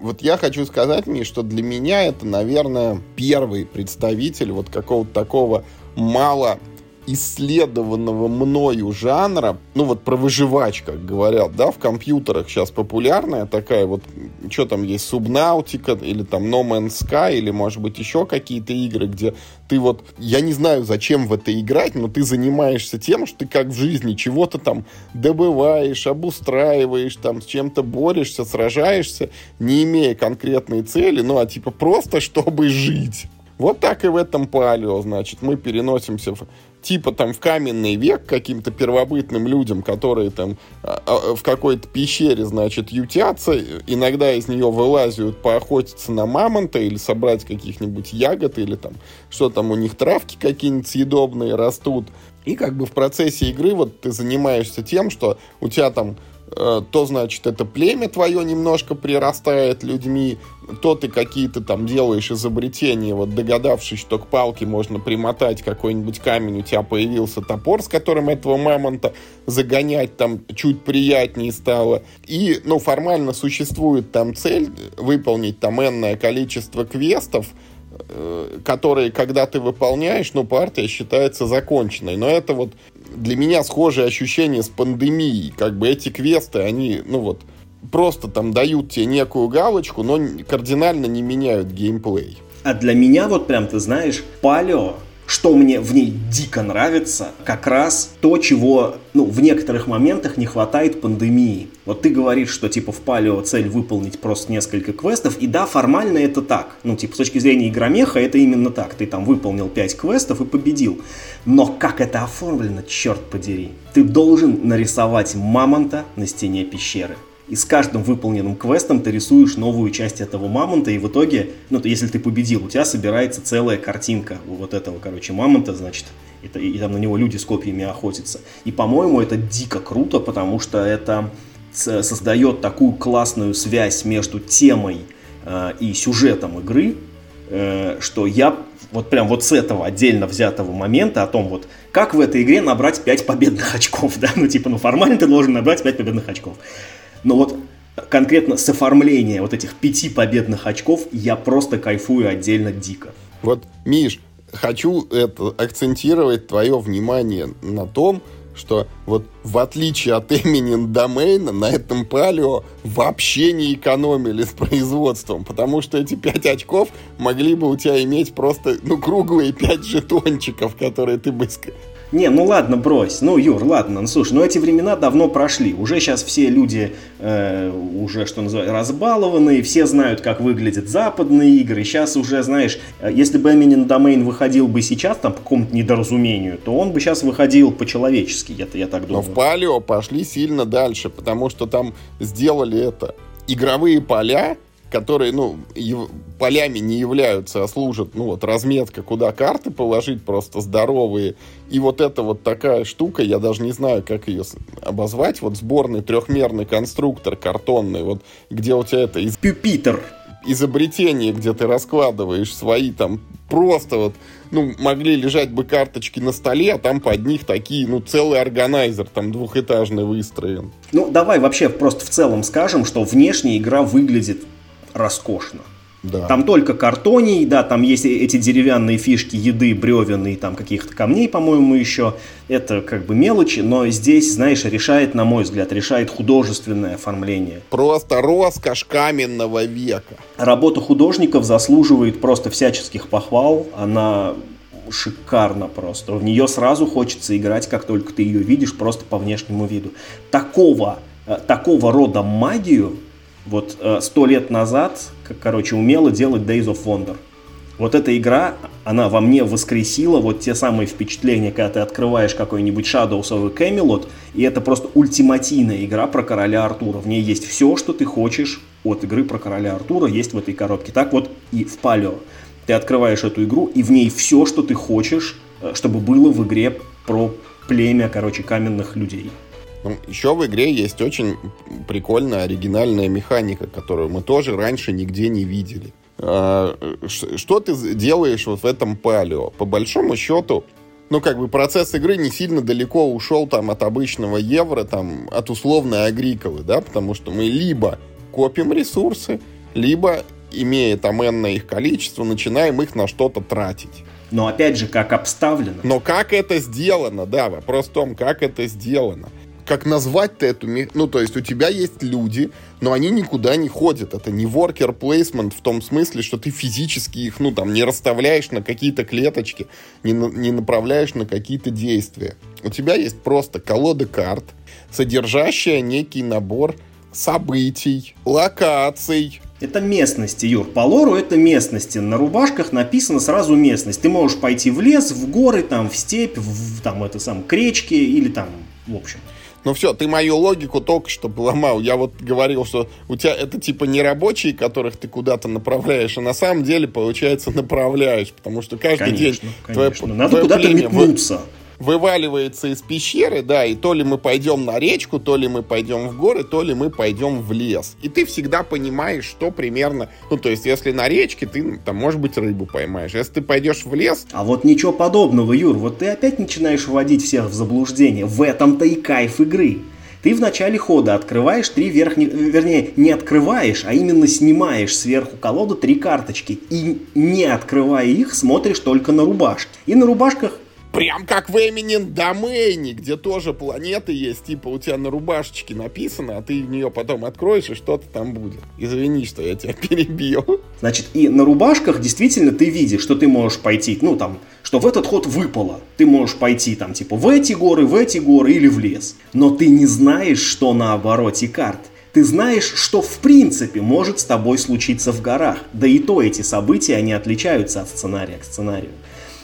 вот я хочу сказать, мне, что для меня это, наверное, первый представитель вот какого-то такого мало исследованного мною жанра, ну вот про выживач, как говорят, да, в компьютерах сейчас популярная такая вот, что там есть, Subnautica или там No Man's Sky или может быть еще какие-то игры, где ты вот, я не знаю, зачем в это играть, но ты занимаешься тем, что ты как в жизни чего-то там добываешь, обустраиваешь, там с чем-то борешься, сражаешься, не имея конкретной цели, ну а типа просто чтобы жить. Вот так и в этом палео, значит, мы переносимся в типа там в каменный век каким-то первобытным людям, которые там а, а, в какой-то пещере, значит, ютятся, иногда из нее вылазят поохотиться на мамонта или собрать каких-нибудь ягод или там что там у них травки какие-нибудь съедобные растут. И как бы в процессе игры вот ты занимаешься тем, что у тебя там то, значит, это племя твое немножко прирастает людьми, то ты какие-то там делаешь изобретения, вот догадавшись, что к палке можно примотать какой-нибудь камень, у тебя появился топор, с которым этого мамонта загонять там чуть приятнее стало. И, ну, формально существует там цель выполнить там энное количество квестов, э, которые, когда ты выполняешь, ну, партия считается законченной. Но это вот для меня схожие ощущения с пандемией. Как бы эти квесты, они, ну вот, просто там дают тебе некую галочку, но кардинально не меняют геймплей. А для меня вот прям, ты знаешь, палео что мне в ней дико нравится, как раз то, чего ну, в некоторых моментах не хватает пандемии. Вот ты говоришь, что типа в палео цель выполнить просто несколько квестов, и да, формально это так. Ну, типа, с точки зрения игромеха это именно так. Ты там выполнил 5 квестов и победил. Но как это оформлено, черт подери. Ты должен нарисовать мамонта на стене пещеры и с каждым выполненным квестом ты рисуешь новую часть этого мамонта, и в итоге, ну, если ты победил, у тебя собирается целая картинка вот этого, короче, мамонта, значит, и, и там на него люди с копьями охотятся. И, по-моему, это дико круто, потому что это создает такую классную связь между темой э, и сюжетом игры, э, что я вот прям вот с этого отдельно взятого момента о том вот, как в этой игре набрать 5 победных очков, да, ну типа, ну формально ты должен набрать 5 победных очков. Но вот конкретно с оформления вот этих пяти победных очков я просто кайфую отдельно дико. Вот, Миш, хочу это акцентировать твое внимание на том, что вот в отличие от Eminent Domain на этом палео вообще не экономили с производством, потому что эти 5 очков могли бы у тебя иметь просто, ну, круглые 5 жетончиков, которые ты бы не, ну ладно, брось. Ну, Юр, ладно, ну слушай, ну эти времена давно прошли. Уже сейчас все люди, э, уже, что называется, разбалованные, все знают, как выглядят западные игры. Сейчас уже, знаешь, э, если бы Eminent Domain выходил бы сейчас, там, по какому-то недоразумению, то он бы сейчас выходил по-человечески, я, я так думаю. Но в Палео пошли сильно дальше, потому что там сделали это. Игровые поля которые, ну, полями не являются, а служат, ну, вот, разметка, куда карты положить, просто здоровые. И вот эта вот такая штука, я даже не знаю, как ее обозвать, вот сборный трехмерный конструктор картонный, вот, где у тебя это... Из... Пюпитер. Изобретение, где ты раскладываешь свои там просто вот, ну, могли лежать бы карточки на столе, а там под них такие, ну, целый органайзер там двухэтажный выстроен. Ну, давай вообще просто в целом скажем, что внешне игра выглядит роскошно. Да. Там только картоний, да, там есть эти деревянные фишки еды, бревен и там каких-то камней, по-моему, еще. Это как бы мелочи, но здесь, знаешь, решает, на мой взгляд, решает художественное оформление. Просто роскошь каменного века. Работа художников заслуживает просто всяческих похвал. Она шикарно просто. В нее сразу хочется играть, как только ты ее видишь, просто по внешнему виду. Такого, э, такого рода магию вот э, сто лет назад, короче, умела делать Days of Wonder. Вот эта игра, она во мне воскресила вот те самые впечатления, когда ты открываешь какой-нибудь Shadows of Camelot, и это просто ультимативная игра про короля Артура. В ней есть все, что ты хочешь от игры про короля Артура, есть в этой коробке. Так вот и в Палео. Ты открываешь эту игру, и в ней все, что ты хочешь, э, чтобы было в игре про племя, короче, каменных людей. Ну, еще в игре есть очень прикольная оригинальная механика, которую мы тоже раньше нигде не видели. А, что ты делаешь вот в этом палео? По большому счету, ну, как бы процесс игры не сильно далеко ушел там от обычного евро, там, от условной агриколы, да, потому что мы либо копим ресурсы, либо, имея там энное их количество, начинаем их на что-то тратить. Но опять же, как обставлено. Но как это сделано, да, вопрос в том, как это сделано как назвать-то эту... Ну, то есть у тебя есть люди, но они никуда не ходят. Это не worker placement в том смысле, что ты физически их, ну, там, не расставляешь на какие-то клеточки, не, не направляешь на какие-то действия. У тебя есть просто колода карт, содержащая некий набор событий, локаций, это местности, Юр. По лору это местности. На рубашках написано сразу местность. Ты можешь пойти в лес, в горы, там, в степь, в там, это сам, к речке или там, в общем. Ну все, ты мою логику только что поломал. Я вот говорил, что у тебя это типа не рабочие, которых ты куда-то направляешь, а на самом деле, получается, направляешь. Потому что каждый конечно, день конечно. Твое, Надо куда-то метнуться. Вы вываливается из пещеры, да, и то ли мы пойдем на речку, то ли мы пойдем в горы, то ли мы пойдем в лес. И ты всегда понимаешь, что примерно... Ну, то есть, если на речке, ты там, может быть, рыбу поймаешь. Если ты пойдешь в лес... А вот ничего подобного, Юр. Вот ты опять начинаешь вводить всех в заблуждение. В этом-то и кайф игры. Ты в начале хода открываешь три верхних, вернее, не открываешь, а именно снимаешь сверху колоду три карточки. И не открывая их, смотришь только на рубашки. И на рубашках Прям как в Эминин Домене, где тоже планеты есть, типа у тебя на рубашечке написано, а ты в нее потом откроешь, и что-то там будет. Извини, что я тебя перебил. Значит, и на рубашках действительно ты видишь, что ты можешь пойти, ну там, что в этот ход выпало. Ты можешь пойти там, типа, в эти горы, в эти горы или в лес. Но ты не знаешь, что на обороте карт. Ты знаешь, что в принципе может с тобой случиться в горах. Да и то эти события, они отличаются от сценария к сценарию.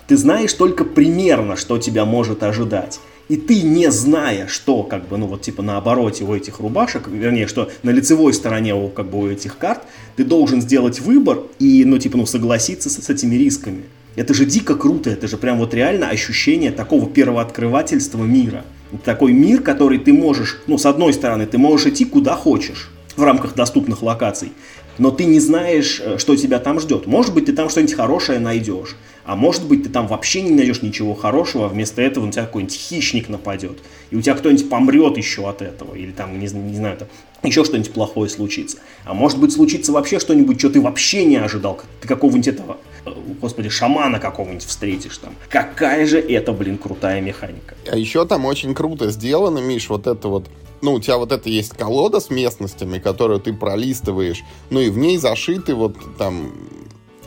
Ты знаешь только примерно, что тебя может ожидать. И ты, не зная, что, как бы, ну вот типа на обороте у этих рубашек, вернее, что на лицевой стороне у, как бы, у этих карт, ты должен сделать выбор и, ну, типа, ну, согласиться с, с этими рисками. Это же дико круто, это же прям вот реально ощущение такого первооткрывательства мира. Такой мир, который ты можешь, ну, с одной стороны, ты можешь идти куда хочешь в рамках доступных локаций, но ты не знаешь, э, что тебя там ждет. Может быть, ты там что-нибудь хорошее найдешь. А может быть, ты там вообще не найдешь ничего хорошего, а вместо этого на тебя какой-нибудь хищник нападет, и у тебя кто-нибудь помрет еще от этого, или там, не, не знаю, там, еще что-нибудь плохое случится. А может быть, случится вообще что-нибудь, что ты вообще не ожидал. Ты какого-нибудь этого, э, господи, шамана какого-нибудь встретишь там. Какая же это, блин, крутая механика. А еще там очень круто сделано, Миш, вот это вот ну, у тебя вот это есть колода с местностями, которую ты пролистываешь, ну и в ней зашиты вот там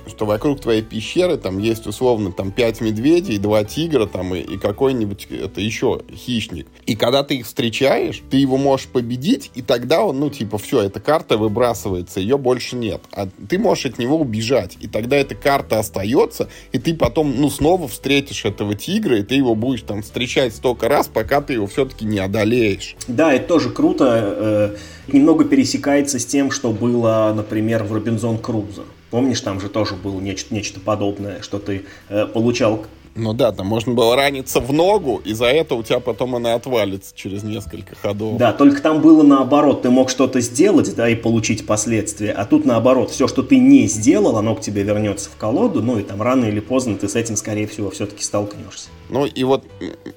что вокруг твоей пещеры там есть условно там пять медведей, два тигра там и, и какой-нибудь это еще хищник. И когда ты их встречаешь, ты его можешь победить, и тогда он, ну, типа, все, эта карта выбрасывается, ее больше нет. А ты можешь от него убежать, и тогда эта карта остается, и ты потом, ну, снова встретишь этого тигра, и ты его будешь там встречать столько раз, пока ты его все-таки не одолеешь. Да, это тоже круто. Э, немного пересекается с тем, что было, например, в Робинзон Крузо. Помнишь, там же тоже было нечто, нечто подобное, что ты э, получал ну да, там можно было раниться в ногу, и за это у тебя потом она отвалится через несколько ходов. Да, только там было наоборот, ты мог что-то сделать, да, и получить последствия, а тут наоборот, все, что ты не сделал, оно к тебе вернется в колоду, ну и там рано или поздно ты с этим, скорее всего, все-таки столкнешься. Ну и вот,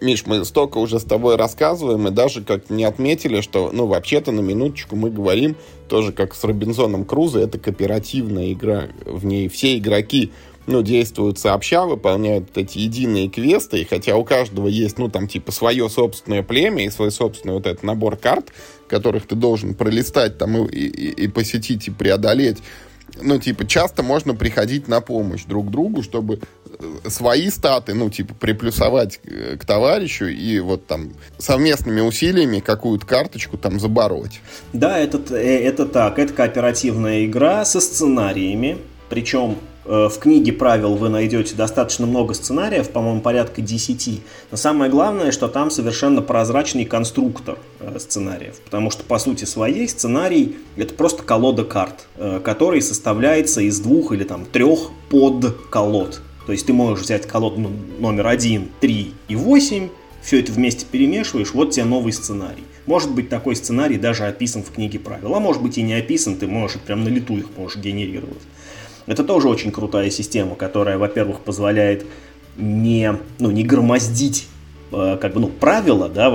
Миш, мы столько уже с тобой рассказываем, и даже как не отметили, что, ну, вообще-то на минуточку мы говорим, тоже как с Робинзоном Крузо, это кооперативная игра, в ней все игроки ну, действуют сообща, выполняют эти единые квесты, и хотя у каждого есть, ну, там, типа, свое собственное племя и свой собственный вот этот набор карт, которых ты должен пролистать там и, и, и посетить, и преодолеть, ну, типа, часто можно приходить на помощь друг другу, чтобы э, свои статы, ну, типа, приплюсовать э, к товарищу и вот там совместными усилиями какую-то карточку там забороть. Да, это, э, это так. Это кооперативная игра со сценариями. Причем в книге правил вы найдете достаточно много сценариев, по-моему, порядка 10. Но самое главное, что там совершенно прозрачный конструктор э, сценариев. Потому что, по сути своей, сценарий — это просто колода карт, э, который составляется из двух или там трех подколод. То есть ты можешь взять колоду номер 1, 3 и 8, все это вместе перемешиваешь, вот тебе новый сценарий. Может быть, такой сценарий даже описан в книге правил, а может быть и не описан, ты можешь прям на лету их можешь генерировать. Это тоже очень крутая система, которая, во-первых, позволяет не, ну, не громоздить э, как бы, ну, правила да,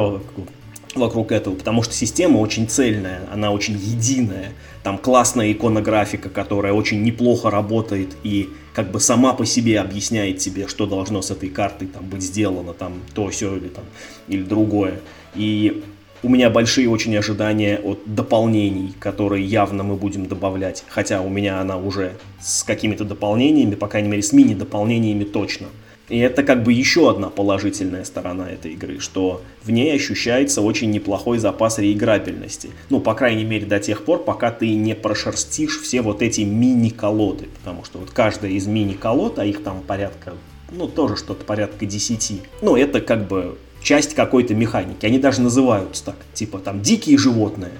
вокруг этого, потому что система очень цельная, она очень единая. Там классная иконографика, которая очень неплохо работает и как бы сама по себе объясняет тебе, что должно с этой картой там быть сделано, там то, все или там, или другое. И у меня большие очень ожидания от дополнений, которые явно мы будем добавлять. Хотя у меня она уже с какими-то дополнениями, по крайней мере с мини-дополнениями точно. И это как бы еще одна положительная сторона этой игры, что в ней ощущается очень неплохой запас реиграбельности. Ну, по крайней мере, до тех пор, пока ты не прошерстишь все вот эти мини-колоды. Потому что вот каждая из мини-колод, а их там порядка, ну, тоже что-то порядка 10. Ну, это как бы часть какой-то механики. Они даже называются так, типа там дикие животные.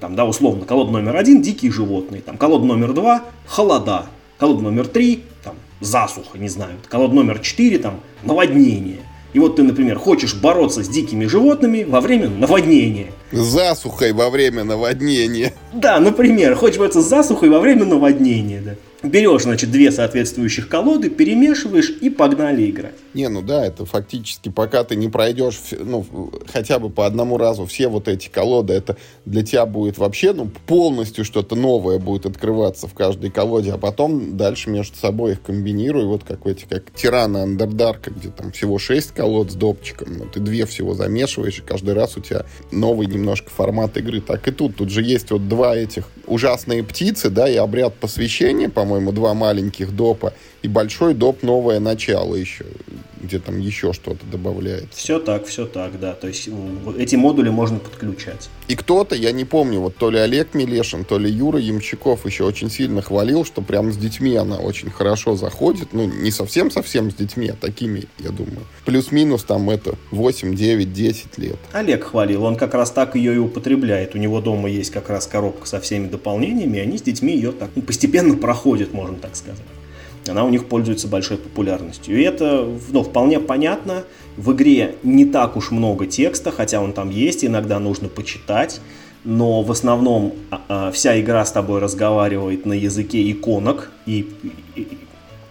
Там, да, условно, колода номер один – дикие животные. Там, колода номер два – холода. Колода номер три – там, засуха, не знаю. Колода номер четыре – там, наводнение. И вот ты, например, хочешь бороться с дикими животными во время наводнения. Засухой во время наводнения. Да, например, хочешь бороться с засухой во время наводнения, да. Берешь, значит, две соответствующих колоды, перемешиваешь и погнали играть. Не, ну да, это фактически, пока ты не пройдешь, ну, хотя бы по одному разу все вот эти колоды, это для тебя будет вообще, ну, полностью что-то новое будет открываться в каждой колоде, а потом дальше между собой их комбинируй, вот как эти, как Тирана Андердарка, где там всего шесть колод с допчиком, но ты две всего замешиваешь, и каждый раз у тебя новый немножко формат игры. Так и тут, тут же есть вот два этих ужасные птицы, да, и обряд посвящения, по-моему, по-моему, два маленьких допа. И большой доп новое начало еще, где там еще что-то добавляет. Все так, все так, да. То есть эти модули можно подключать. И кто-то, я не помню, вот то ли Олег Милешин, то ли Юра Ямщиков еще очень сильно хвалил, что прям с детьми она очень хорошо заходит. Ну, не совсем-совсем с детьми, а такими, я думаю. Плюс-минус там это 8, 9, 10 лет. Олег хвалил, он как раз так ее и употребляет. У него дома есть как раз коробка со всеми дополнениями, и они с детьми ее так постепенно проходят, можно так сказать она у них пользуется большой популярностью. И это ну, вполне понятно. В игре не так уж много текста, хотя он там есть, иногда нужно почитать. Но в основном а, а, вся игра с тобой разговаривает на языке иконок. И, и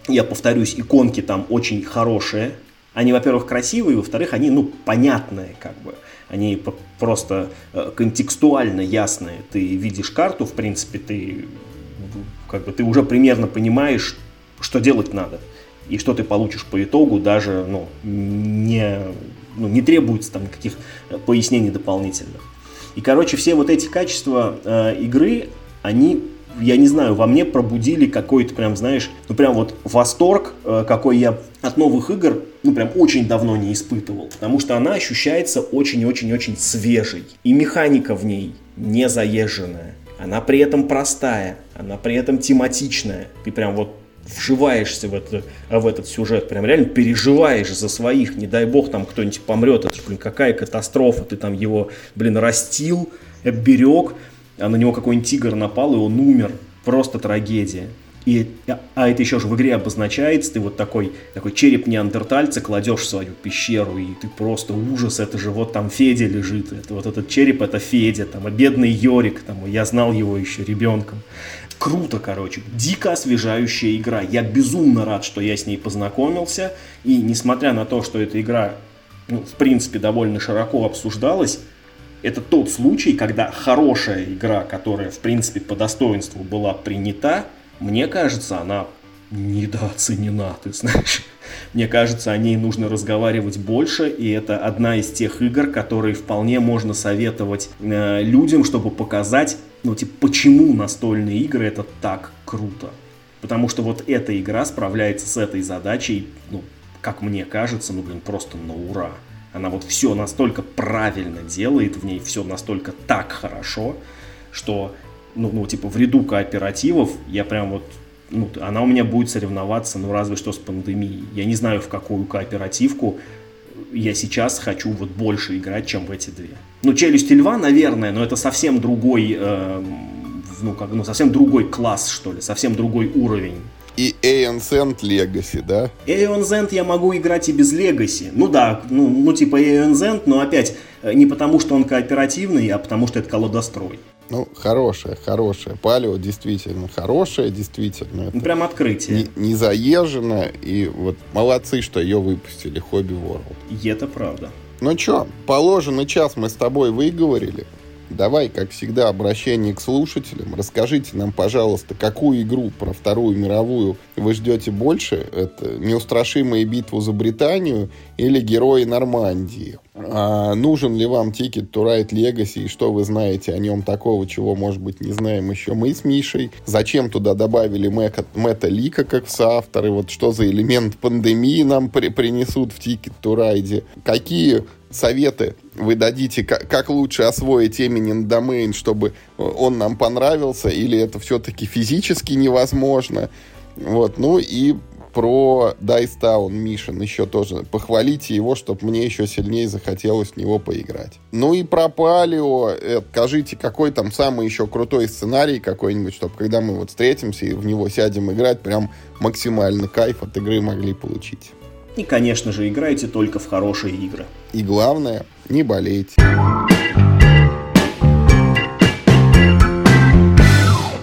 я повторюсь, иконки там очень хорошие. Они, во-первых, красивые, во-вторых, они, ну, понятные, как бы. Они просто э, контекстуально ясные. Ты видишь карту, в принципе, ты как бы ты уже примерно понимаешь, что делать надо. И что ты получишь по итогу, даже ну, не, ну, не требуется там никаких пояснений дополнительных. И, короче, все вот эти качества э, игры, они я не знаю, во мне пробудили какой-то прям, знаешь, ну прям вот восторг, э, какой я от новых игр, ну прям очень давно не испытывал, потому что она ощущается очень-очень-очень свежей, и механика в ней не заезженная, она при этом простая, она при этом тематичная, ты прям вот вживаешься в, это, в этот сюжет, прям реально переживаешь за своих, не дай бог там кто-нибудь помрет, это же, блин, какая катастрофа, ты там его, блин, растил, берег, а на него какой-нибудь тигр напал, и он умер, просто трагедия. И, а это еще же в игре обозначается, ты вот такой, такой череп неандертальца кладешь в свою пещеру, и ты просто ужас, это же вот там Федя лежит, это вот этот череп, это Федя, там, а бедный Йорик, там, я знал его еще ребенком. Круто, короче, дико освежающая игра. Я безумно рад, что я с ней познакомился, и несмотря на то, что эта игра, ну, в принципе, довольно широко обсуждалась, это тот случай, когда хорошая игра, которая, в принципе, по достоинству была принята, мне кажется, она недооценена, ты знаешь. Мне кажется, о ней нужно разговаривать больше, и это одна из тех игр, которые вполне можно советовать э, людям, чтобы показать, ну, типа, почему настольные игры это так круто. Потому что вот эта игра справляется с этой задачей, ну, как мне кажется, ну, блин, просто на ура. Она вот все настолько правильно делает, в ней все настолько так хорошо, что ну, ну, типа, в ряду кооперативов я прям вот ну, она у меня будет соревноваться, ну, разве что с пандемией. Я не знаю, в какую кооперативку я сейчас хочу вот больше играть, чем в эти две. Ну, «Челюсть льва», наверное, но это совсем другой, э, ну, как, ну, совсем другой класс, что ли, совсем другой уровень. И Aeon Zend Legacy, да? Aeon Zend я могу играть и без Legacy. Ну да, ну, ну типа Aeon Zend, но опять э, не потому, что он кооперативный, а потому, что это колодострой. Ну, хорошая, хорошая. Палео действительно хорошая, действительно. Ну, прям открытие. Не, не заезжено, и вот молодцы, что ее выпустили, Хобби World. И это правда. Ну что, положенный час мы с тобой выговорили. Давай, как всегда, обращение к слушателям. Расскажите нам, пожалуйста, какую игру про Вторую мировую вы ждете больше? Это «Неустрашимые битву за Британию» или «Герои Нормандии»? А нужен ли вам Ticket to Ride Legacy и что вы знаете о нем такого, чего, может быть, не знаем еще мы с Мишей? Зачем туда добавили Мэка, Мэтта Лика как соавторы? Вот что за элемент пандемии нам при, принесут в Ticket to Ride? Какие советы вы дадите, как, лучше освоить Eminent Domain, чтобы он нам понравился, или это все-таки физически невозможно. Вот, ну и про Dice Town Mission еще тоже. Похвалите его, чтобы мне еще сильнее захотелось в него поиграть. Ну и про Палио. Э, скажите, какой там самый еще крутой сценарий какой-нибудь, чтобы когда мы вот встретимся и в него сядем играть, прям максимально кайф от игры могли получить. И, конечно же, играйте только в хорошие игры. И главное, не болейте.